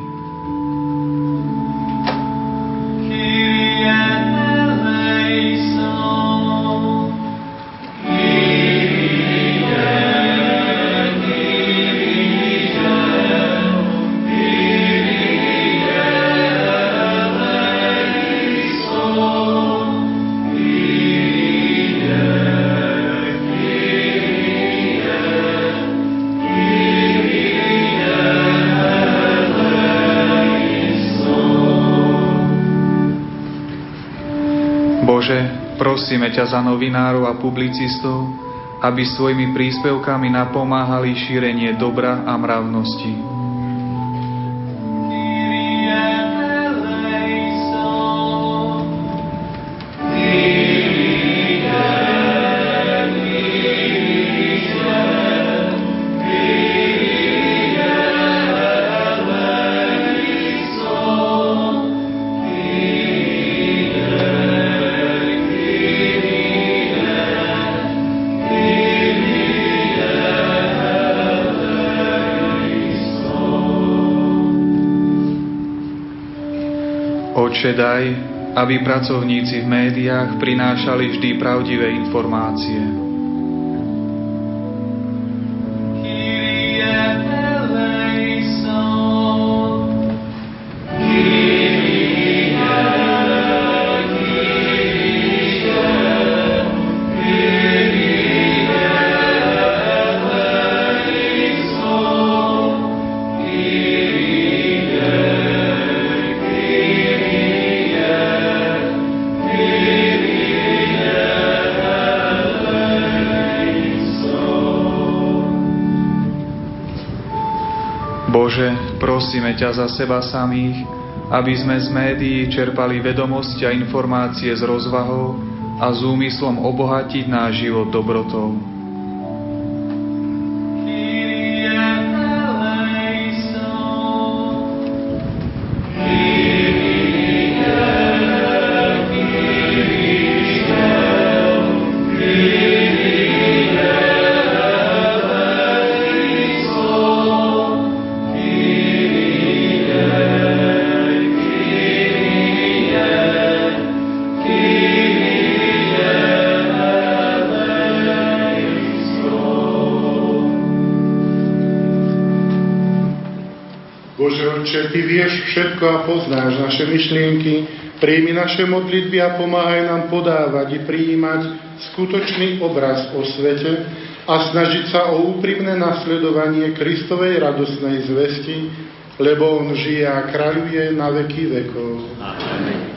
Prosíme ťa za novinárov a publicistov, aby svojimi príspevkami napomáhali šírenie dobra a mravnosti. Oče, daj, aby pracovníci v médiách prinášali vždy pravdivé informácie. Prosíme ťa za seba samých, aby sme z médií čerpali vedomosti a informácie s rozvahou a s úmyslom obohatiť náš život dobrotou. Poznáš naše myšlienky, príjmi naše modlitby a pomáhaj nám podávať i prijímať skutočný obraz o svete a snažiť sa o úprimné nasledovanie Kristovej radosnej zvesti, lebo On žije a kráľuje na veky vekov. Amen.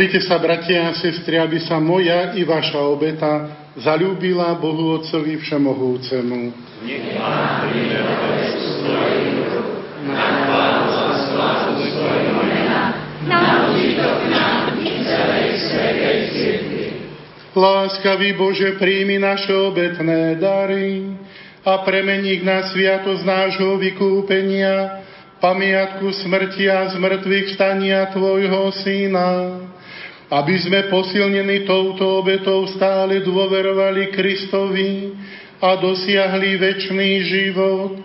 Modlite sa, bratia a sestry, aby sa moja i vaša obeta zalúbila Bohu Otcovi Všemohúcemu. Nech Pán príde Láskavý Bože, príjmi naše obetné dary a premení ich na sviatosť nášho vykúpenia, pamiatku smrti a zmrtvých stania Tvojho Syna, aby sme posilnení touto obetou stále dôverovali Kristovi a dosiahli väčší život.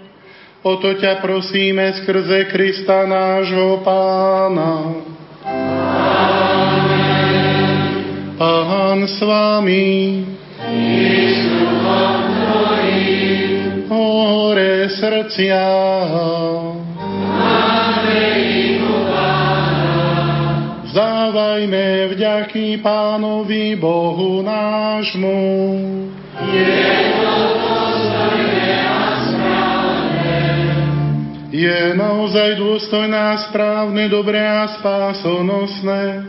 O to ťa prosíme skrze Krista nášho Pána. Pán s vami. Hore srdcia. Vzdávajme vďaky Pánovi Bohu nášmu. Je to Je naozaj dôstojné a správne, dobré a spásonosné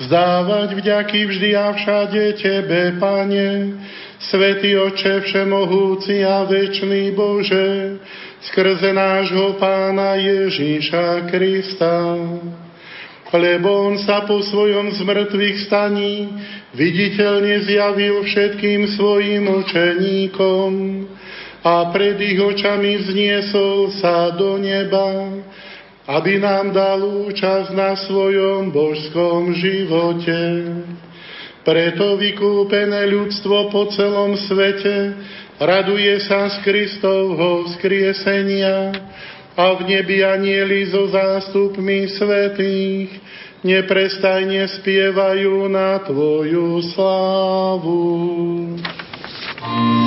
vzdávať vďaky vždy a všade Tebe, Pane, Svetý Oče Všemohúci a Večný Bože, skrze nášho Pána Ježíša Krista lebo on sa po svojom zmrtvých staní viditeľne zjavil všetkým svojim učeníkom a pred ich očami vzniesol sa do neba, aby nám dal účasť na svojom božskom živote. Preto vykúpené ľudstvo po celom svete raduje sa z Kristovho vzkriesenia, a v nebi anieli so zástupmi svetých neprestajne spievajú na Tvoju slávu. Svetý,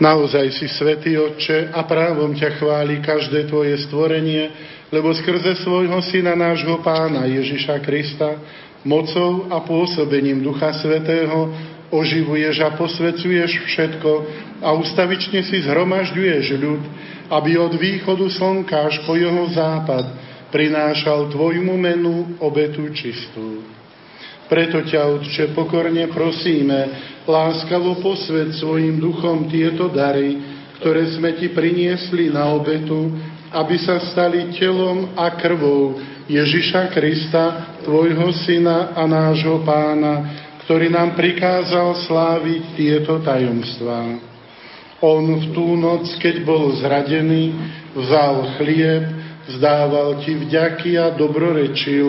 Naozaj si svätý Otče a právom ťa chváli každé tvoje stvorenie, lebo skrze svojho Syna nášho Pána Ježiša Krista mocou a pôsobením Ducha Svetého oživuješ a posvecuješ všetko a ustavične si zhromažďuješ ľud, aby od východu slnka až po jeho západ prinášal tvojmu menu obetu čistú. Preto ťa, Otče, pokorne prosíme, láskavo posved svojim duchom tieto dary, ktoré sme ti priniesli na obetu, aby sa stali telom a krvou Ježiša Krista, tvojho syna a nášho pána, ktorý nám prikázal sláviť tieto tajomstvá. On v tú noc, keď bol zradený, vzal chlieb, vzdával ti vďaky a dobrorečil,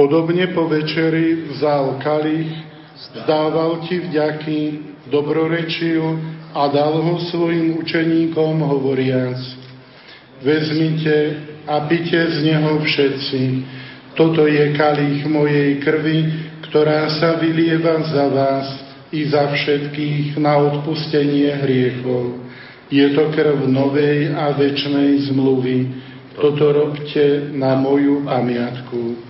Podobne po večeri vzal kalich, zdával ti vďaky, dobrorečil a dal ho svojim učeníkom hovoriac. Vezmite a pite z neho všetci. Toto je kalich mojej krvi, ktorá sa vylieva za vás i za všetkých na odpustenie hriechov. Je to krv novej a večnej zmluvy. Toto robte na moju pamiatku.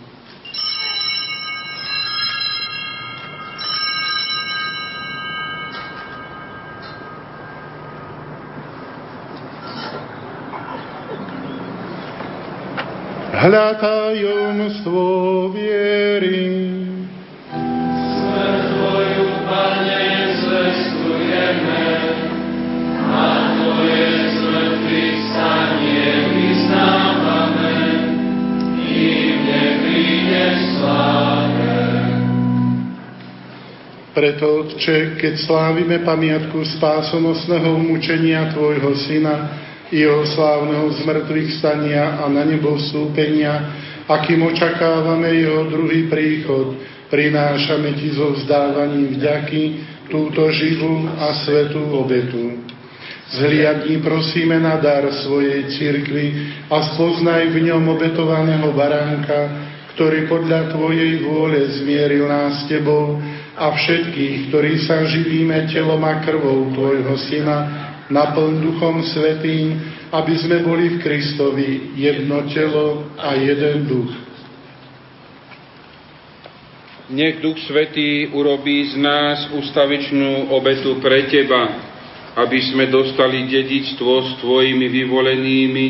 Hľa tajomstvo viery. Smrť Tvoju, Pane, zvestujeme, a Tvoje zmrtvých stanie vyznávame, kým neprídeš sláve. Preto, Otče, keď slávime pamiatku spásonosného umúčenia Tvojho Syna, jeho slávneho zmrtvých stania a na nebo vstúpenia, akým očakávame jeho druhý príchod, prinášame ti zo vzdávaním vďaky túto živú a svetú obetu. Zhliadni prosíme na dar svojej cirkvi a spoznaj v ňom obetovaného baránka, ktorý podľa Tvojej vôle zmieril nás s Tebou a všetkých, ktorí sa živíme telom a krvou Tvojho Syna, naplň Duchom Svetým, aby sme boli v Kristovi jedno telo a jeden duch. Nech Duch Svetý urobí z nás ustavičnú obetu pre Teba, aby sme dostali dedičstvo s Tvojimi vyvolenými,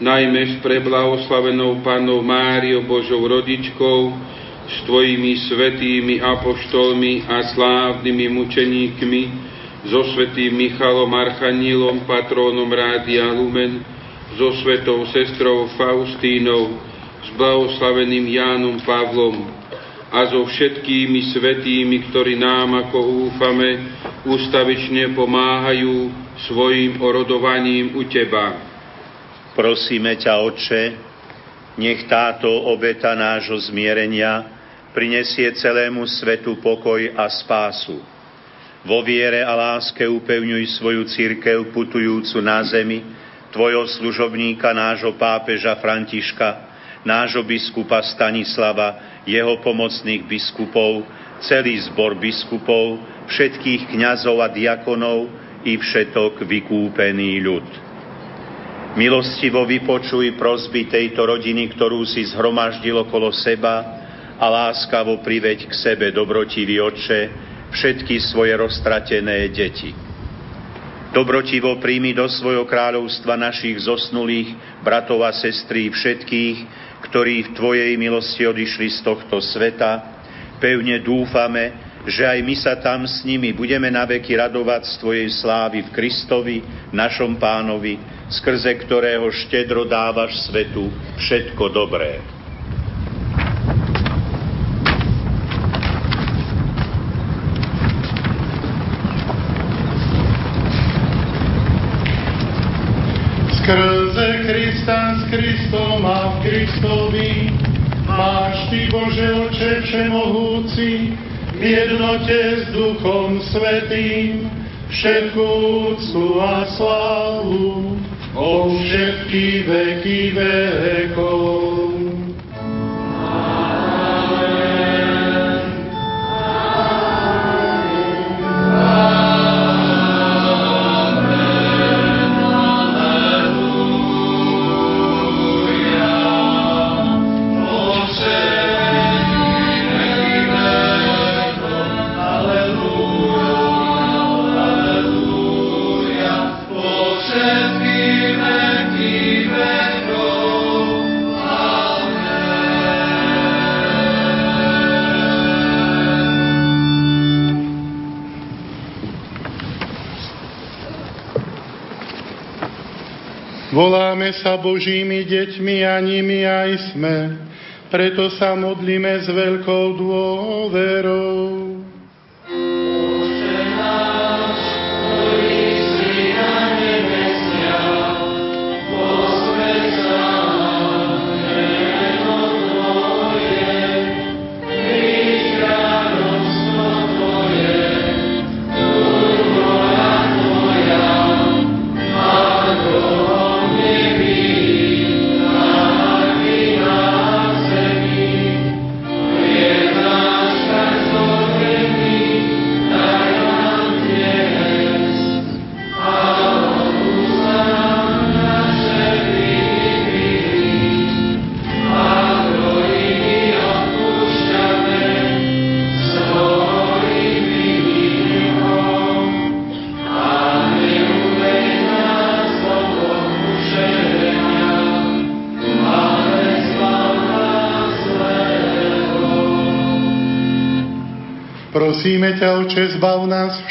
najmä s preblahoslavenou Panou Máriou Božou rodičkou, s Tvojimi svetými apoštolmi a slávnymi mučeníkmi, so svetým Michalom Archanílom, patrónom Rádia Lumen, so svetou sestrou Faustínou, s blahoslaveným Jánom Pavlom a so všetkými svetými, ktorí nám, ako úfame, ústavične pomáhajú svojim orodovaním u Teba. Prosíme ťa, Otče, nech táto obeta nášho zmierenia prinesie celému svetu pokoj a spásu vo viere a láske upevňuj svoju církev putujúcu na zemi, tvojho služobníka, nášho pápeža Františka, nášho biskupa Stanislava, jeho pomocných biskupov, celý zbor biskupov, všetkých kňazov a diakonov i všetok vykúpený ľud. Milostivo vypočuj prosby tejto rodiny, ktorú si zhromaždil okolo seba a láskavo priveď k sebe, dobrotivý Otče, všetky svoje roztratené deti. Dobrotivo príjmi do svojho kráľovstva našich zosnulých bratov a sestry všetkých, ktorí v Tvojej milosti odišli z tohto sveta. Pevne dúfame, že aj my sa tam s nimi budeme naveky radovať z Tvojej slávy v Kristovi, našom pánovi, skrze ktorého štedro dávaš svetu všetko dobré. Skrze Krista s Kristom a v Kristovi máš Ty, Bože Oče Všemohúci, v jednote s Duchom Svetým, všetku úctu a slávu, o všetky veky vekov. Voláme sa Božími deťmi a nimi aj sme, preto sa modlíme s veľkou dôverou.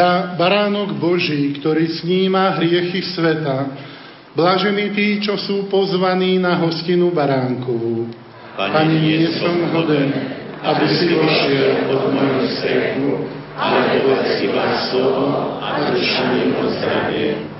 Hľa, baránok Boží, ktorý sníma hriechy sveta, blažení tí, čo sú pozvaní na hostinu baránkovú. Pani, nie som hoden, aby si vošiel pod moju strechu, ale povedz iba slovo a duša mi pozdravie.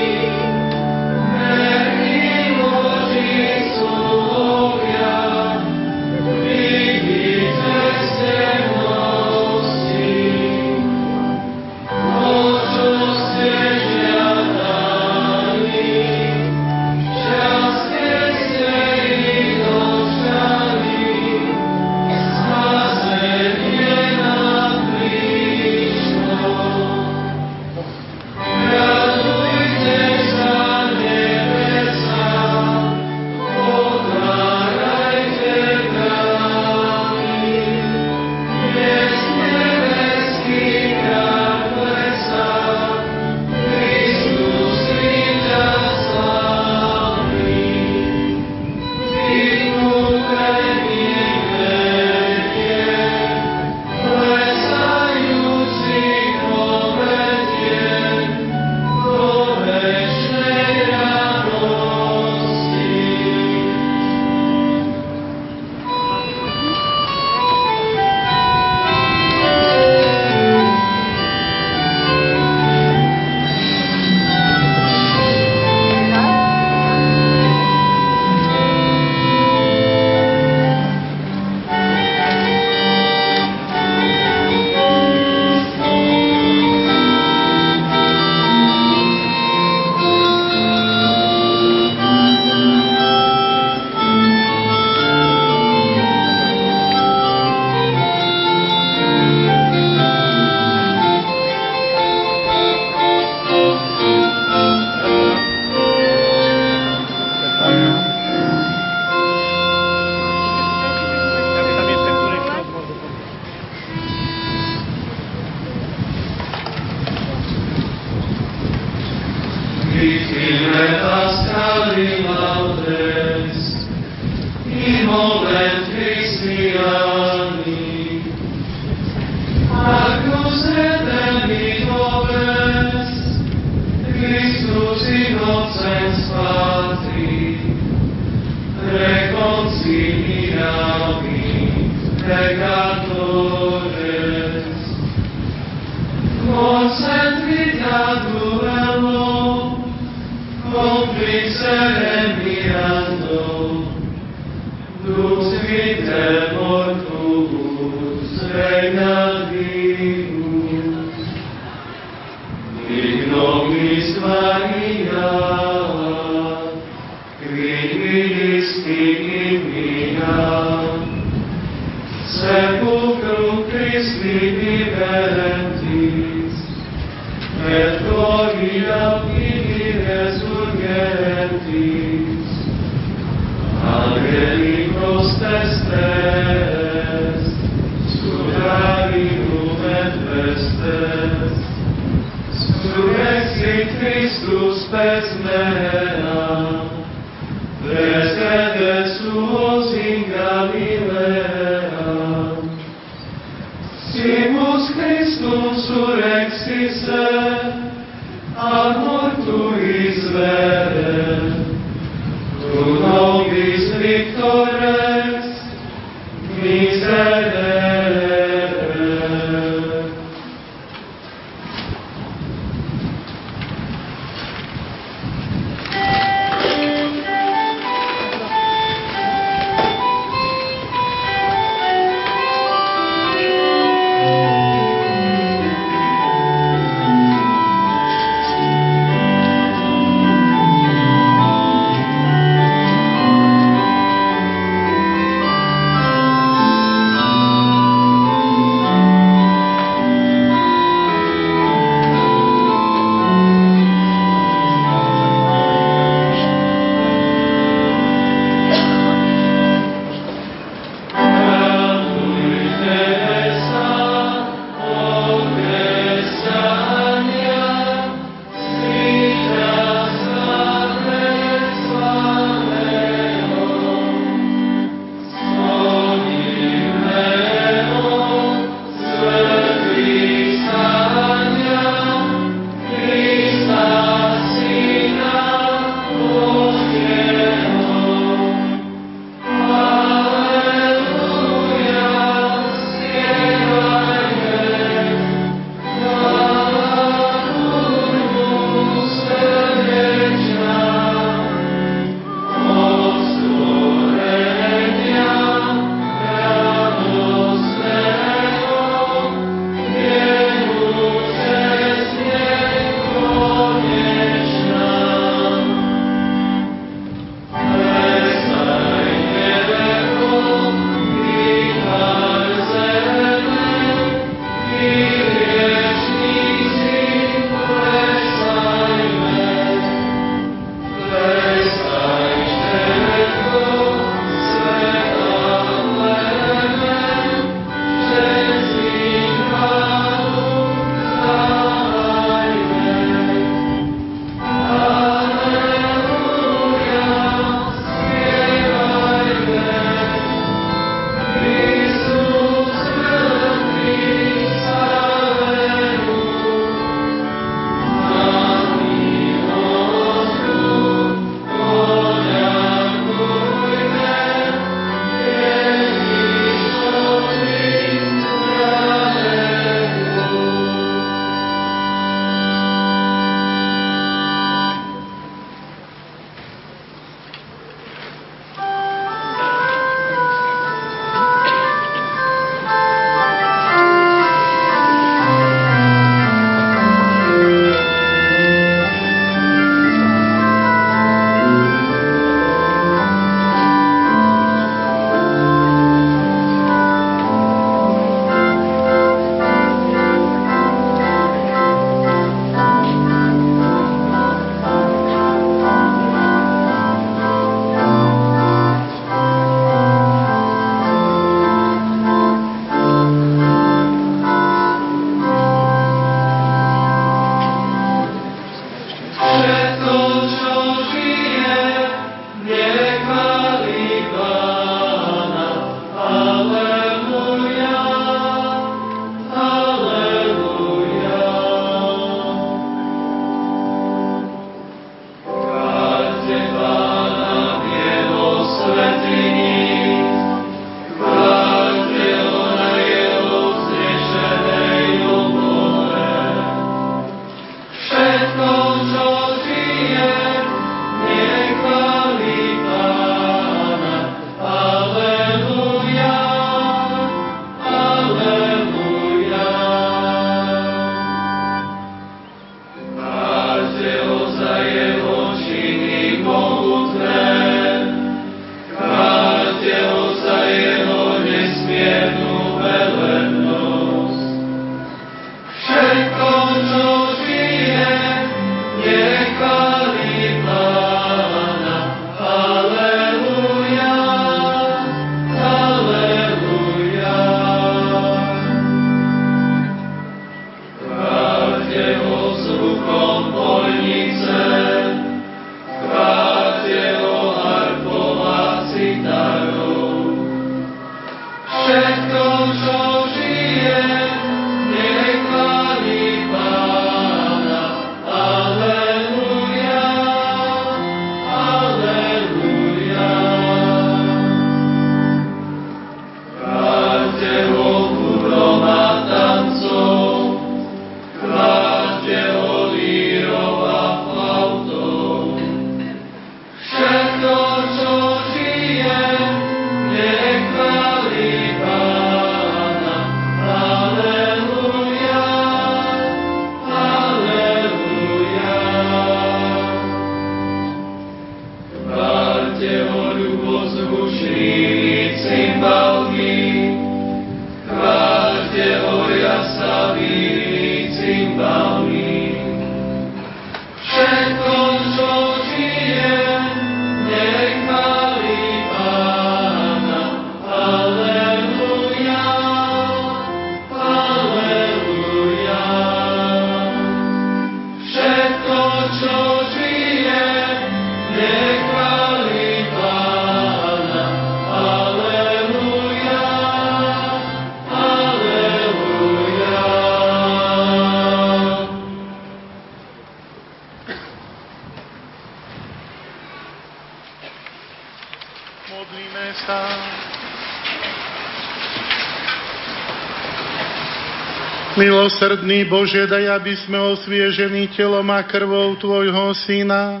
Milosrdný Bože, daj, aby sme osviežení telom a krvou Tvojho Syna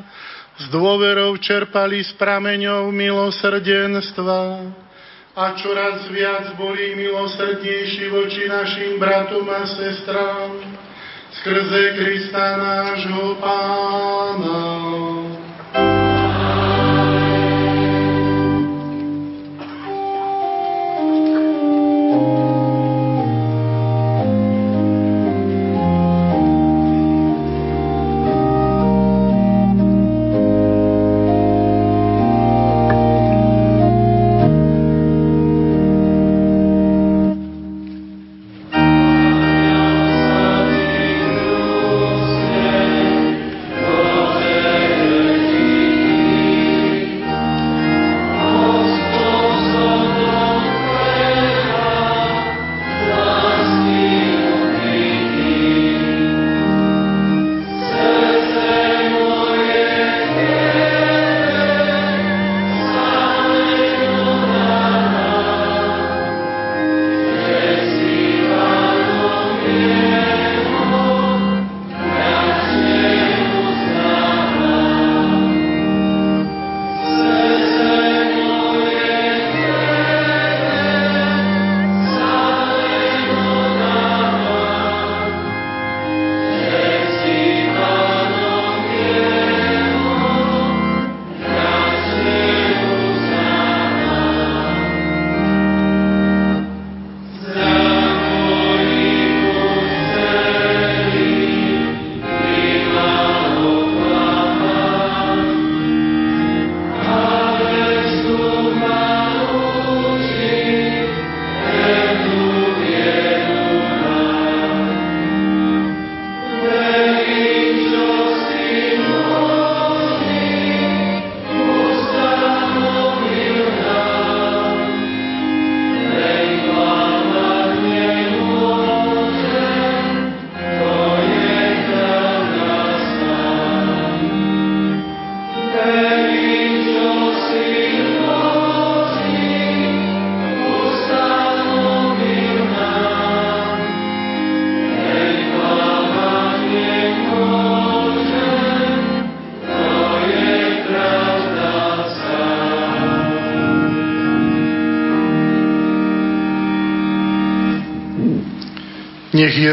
s dôverou čerpali s prameňou milosrdenstva a čoraz viac boli milosrdnejší voči našim bratom a sestrám skrze Krista nášho Pána.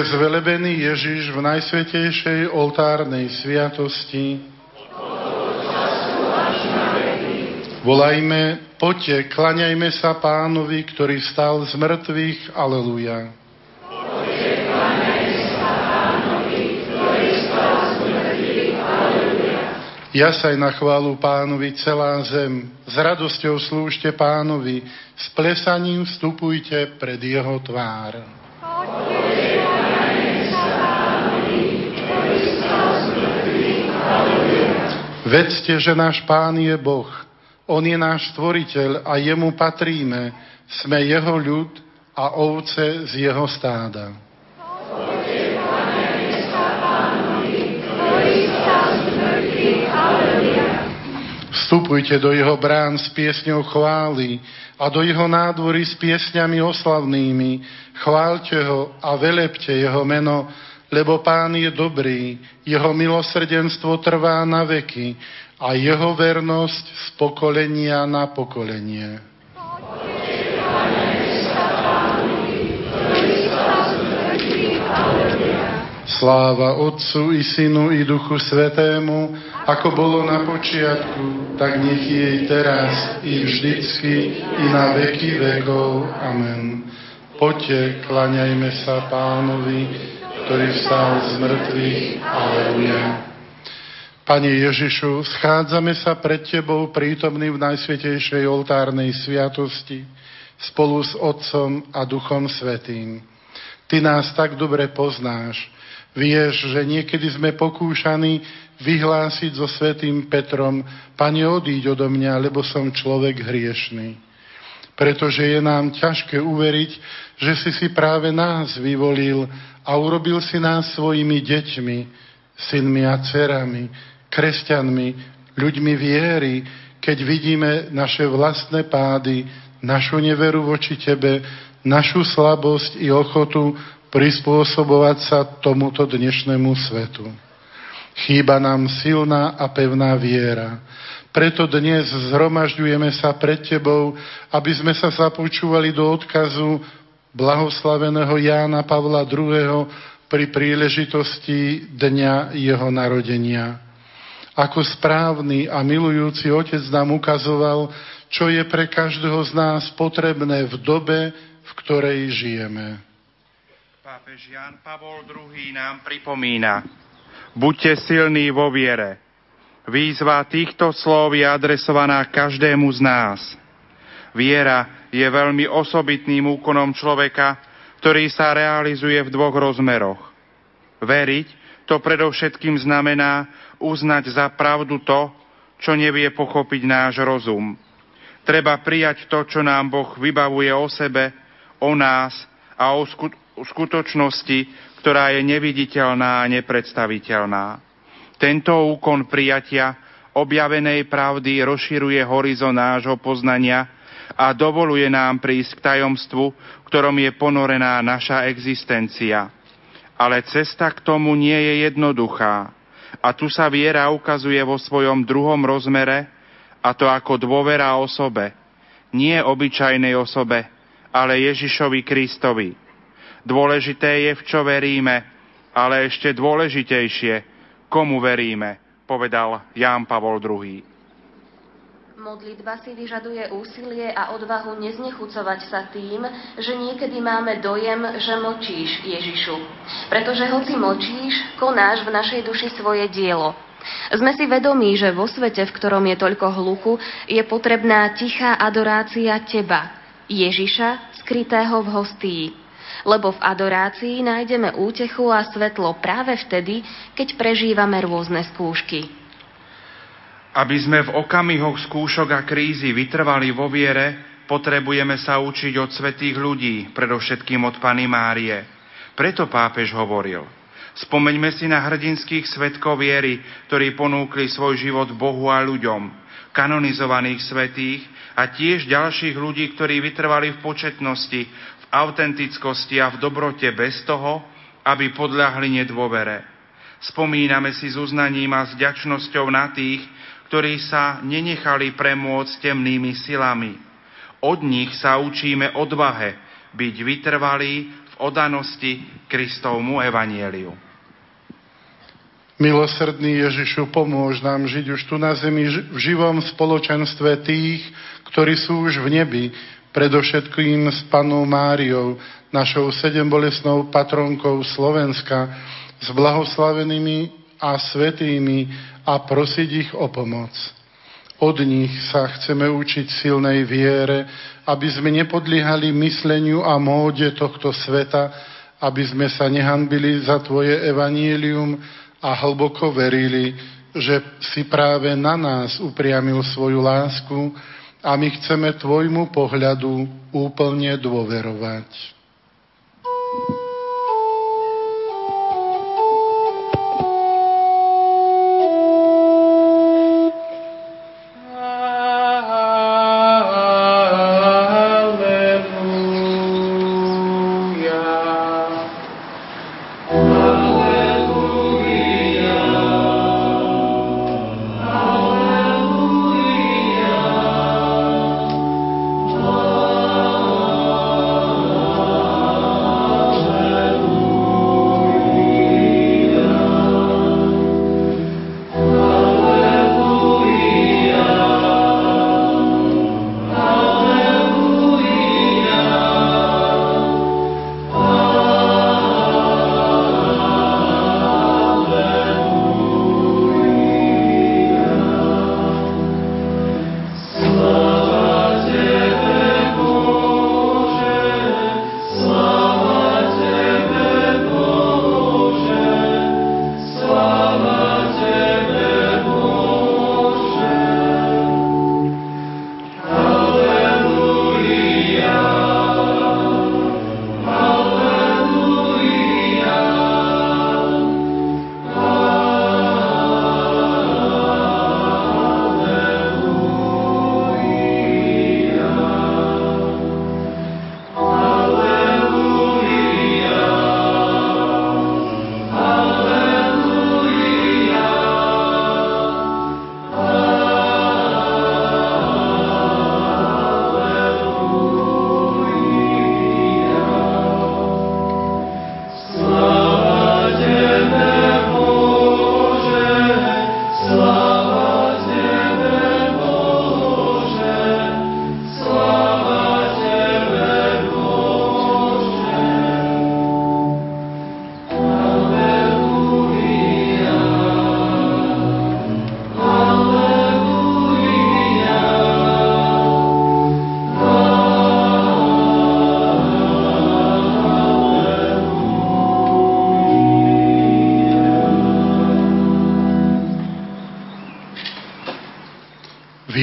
Zvelebený Ježiš v najsvetejšej oltárnej sviatosti. Volajme, poďte, klaňajme sa pánovi, ktorý vstal z mŕtvych. Aleluja. Jasaj na chválu pánovi celá zem, s radosťou slúžte pánovi, s plesaním vstupujte pred jeho tvár. Vedzte, že náš Pán je Boh. On je náš stvoriteľ a jemu patríme. Sme jeho ľud a ovce z jeho stáda. Vstupujte do jeho brán s piesňou chvály a do jeho nádvory s piesňami oslavnými. Chváľte ho a velepte jeho meno, lebo Pán je dobrý, jeho milosrdenstvo trvá na veky a jeho vernosť z pokolenia na pokolenie. Sláva Otcu i Synu i Duchu Svetému, ako bolo na počiatku, tak nech je teraz i vždycky i na veky vekov. Amen. Poďte, klaňajme sa pánovi, ktorý vstal z mŕtvych. Aleluja. Pane Ježišu, schádzame sa pred Tebou prítomný v Najsvetejšej oltárnej sviatosti spolu s Otcom a Duchom Svetým. Ty nás tak dobre poznáš. Vieš, že niekedy sme pokúšaní vyhlásiť so Svetým Petrom, Pane, odíď odo mňa, lebo som človek hriešný. Pretože je nám ťažké uveriť, že si si práve nás vyvolil a urobil si nás svojimi deťmi, synmi a dcerami, kresťanmi, ľuďmi viery, keď vidíme naše vlastné pády, našu neveru voči Tebe, našu slabosť i ochotu prispôsobovať sa tomuto dnešnému svetu. Chýba nám silná a pevná viera. Preto dnes zhromažďujeme sa pred Tebou, aby sme sa započúvali do odkazu blahoslaveného Jána Pavla II. pri príležitosti dňa jeho narodenia. Ako správny a milujúci otec nám ukazoval, čo je pre každého z nás potrebné v dobe, v ktorej žijeme. Pápež Jan Pavol II nám pripomína, buďte silní vo viere. Výzva týchto slov je adresovaná každému z nás. Viera je veľmi osobitným úkonom človeka, ktorý sa realizuje v dvoch rozmeroch. Veriť to predovšetkým znamená uznať za pravdu to, čo nevie pochopiť náš rozum. Treba prijať to, čo nám Boh vybavuje o sebe, o nás a o skutočnosti, ktorá je neviditeľná a nepredstaviteľná. Tento úkon prijatia objavenej pravdy rozširuje horizont nášho poznania a dovoluje nám prísť k tajomstvu, ktorom je ponorená naša existencia. Ale cesta k tomu nie je jednoduchá. A tu sa viera ukazuje vo svojom druhom rozmere, a to ako dôvera osobe. Nie obyčajnej osobe, ale Ježišovi Kristovi. Dôležité je, v čo veríme, ale ešte dôležitejšie, komu veríme, povedal Ján Pavol II. Modlitba si vyžaduje úsilie a odvahu neznechucovať sa tým, že niekedy máme dojem, že močíš Ježišu. Pretože hoci močíš, konáš v našej duši svoje dielo. Sme si vedomí, že vo svete, v ktorom je toľko hluku, je potrebná tichá adorácia Teba, Ježiša, skrytého v hostii. Lebo v adorácii nájdeme útechu a svetlo práve vtedy, keď prežívame rôzne skúšky. Aby sme v okamihoch skúšok a krízy vytrvali vo viere, potrebujeme sa učiť od svetých ľudí, predovšetkým od Pany Márie. Preto pápež hovoril, spomeňme si na hrdinských svetkov viery, ktorí ponúkli svoj život Bohu a ľuďom, kanonizovaných svetých a tiež ďalších ľudí, ktorí vytrvali v početnosti, v autentickosti a v dobrote bez toho, aby podľahli nedôvere. Spomíname si s uznaním a s ďačnosťou na tých, ktorí sa nenechali premôcť temnými silami. Od nich sa učíme odvahe byť vytrvalí v odanosti Kristovmu evanieliu. Milosrdný Ježišu, pomôž nám žiť už tu na zemi v živom spoločenstve tých, ktorí sú už v nebi, predovšetkým s panou Máriou, našou sedembolesnou patronkou Slovenska, s blahoslavenými a svetými a prosiť ich o pomoc. Od nich sa chceme učiť silnej viere, aby sme nepodliehali mysleniu a móde tohto sveta, aby sme sa nehanbili za Tvoje evanílium a hlboko verili, že si práve na nás upriamil svoju lásku a my chceme Tvojmu pohľadu úplne dôverovať.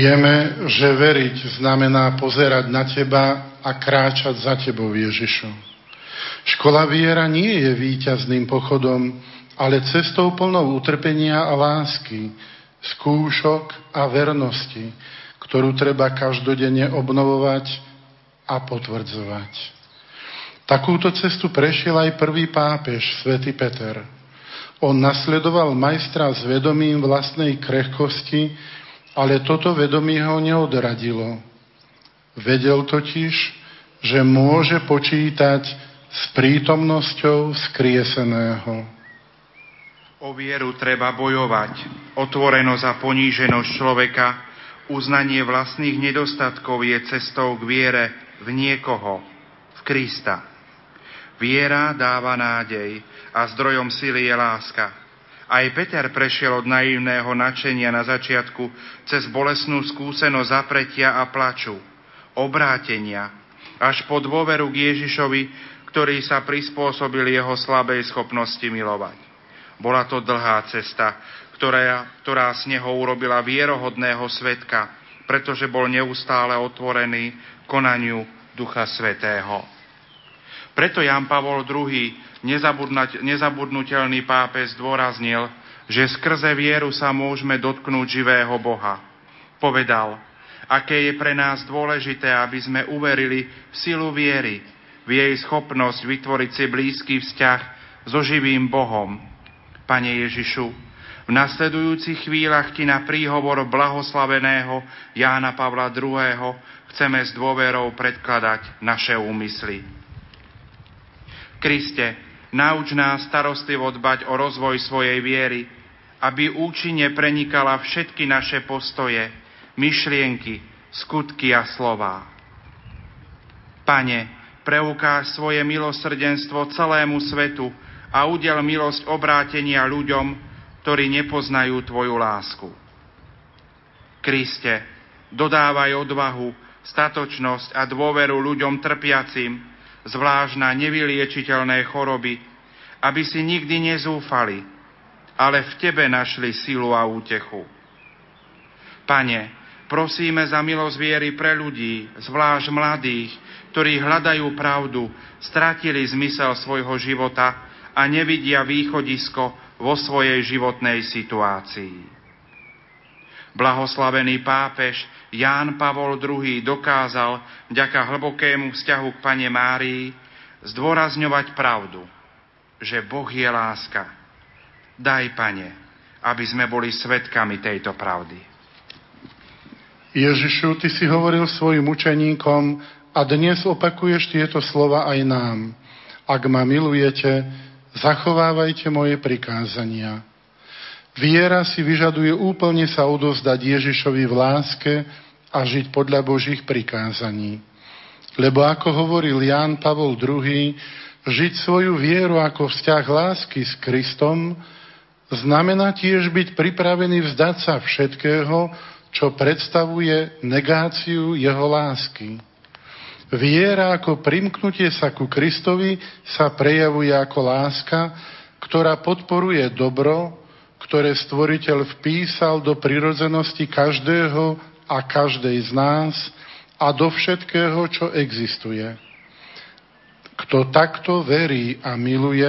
Vieme, že veriť znamená pozerať na Teba a kráčať za Tebou, Ježišu. Škola viera nie je víťazným pochodom, ale cestou plnou utrpenia a lásky, skúšok a vernosti, ktorú treba každodenne obnovovať a potvrdzovať. Takúto cestu prešiel aj prvý pápež, svätý Peter. On nasledoval majstra s vedomím vlastnej krehkosti, ale toto vedomie ho neodradilo. Vedel totiž, že môže počítať s prítomnosťou skrieseného. O vieru treba bojovať, otvorenosť a poníženosť človeka, uznanie vlastných nedostatkov je cestou k viere v niekoho, v Krista. Viera dáva nádej a zdrojom sily je láska. Aj Peter prešiel od naivného načenia na začiatku cez bolesnú skúsenosť zapretia a plaču, obrátenia, až po dôveru k Ježišovi, ktorý sa prispôsobil jeho slabej schopnosti milovať. Bola to dlhá cesta, ktorá, ktorá z neho urobila vierohodného svetka, pretože bol neustále otvorený konaniu Ducha Svetého. Preto Jan Pavol II, nezabudnutelný pápež, zdôraznil, že skrze vieru sa môžeme dotknúť živého Boha. Povedal, aké je pre nás dôležité, aby sme uverili v silu viery, v jej schopnosť vytvoriť si blízky vzťah so živým Bohom. Pane Ježišu, v nasledujúcich chvíľach Ti na príhovor blahoslaveného Jána Pavla II. chceme s dôverou predkladať naše úmysly. Kriste, nauč nás starostlivo dbať o rozvoj svojej viery, aby účinne prenikala všetky naše postoje, myšlienky, skutky a slová. Pane, preukáž svoje milosrdenstvo celému svetu a udel milosť obrátenia ľuďom, ktorí nepoznajú Tvoju lásku. Kriste, dodávaj odvahu, statočnosť a dôveru ľuďom trpiacim, zvlášť na nevyliečiteľné choroby, aby si nikdy nezúfali, ale v Tebe našli silu a útechu. Pane, prosíme za milosť viery pre ľudí, zvlášť mladých, ktorí hľadajú pravdu, stratili zmysel svojho života a nevidia východisko vo svojej životnej situácii. Blahoslavený pápež Ján Pavol II dokázal vďaka hlbokému vzťahu k Pane Márii zdôrazňovať pravdu, že Boh je láska. Daj, Pane, aby sme boli svetkami tejto pravdy. Ježišu, Ty si hovoril svojim učeníkom, a dnes opakuješ tieto slova aj nám. Ak ma milujete, zachovávajte moje prikázania. Viera si vyžaduje úplne sa odozdať Ježišovi v láske a žiť podľa Božích prikázaní. Lebo ako hovoril Ján Pavol II, žiť svoju vieru ako vzťah lásky s Kristom znamená tiež byť pripravený vzdať sa všetkého, čo predstavuje negáciu jeho lásky. Viera ako primknutie sa ku Kristovi sa prejavuje ako láska, ktorá podporuje dobro, ktoré stvoriteľ vpísal do prirodzenosti každého a každej z nás a do všetkého, čo existuje. Kto takto verí a miluje,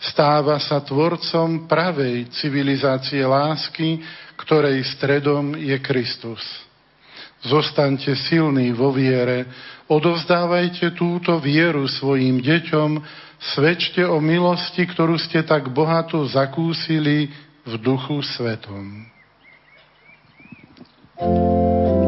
stáva sa tvorcom pravej civilizácie lásky, ktorej stredom je Kristus. Zostaňte silní vo viere, Odovzdávajte túto vieru svojim deťom, svedčte o milosti, ktorú ste tak bohato zakúsili v duchu svetom. thank you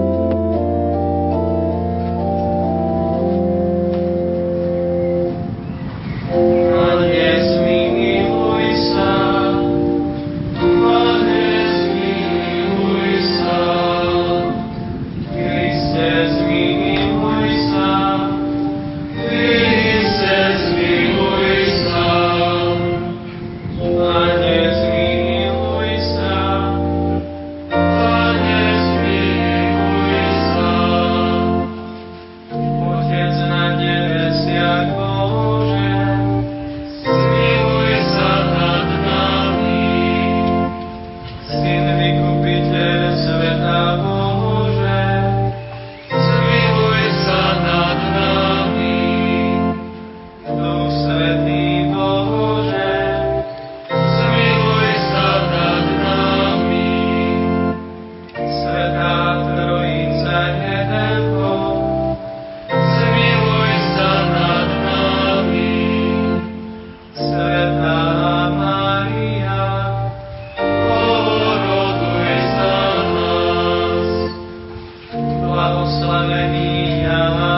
blahoslavený. Amen.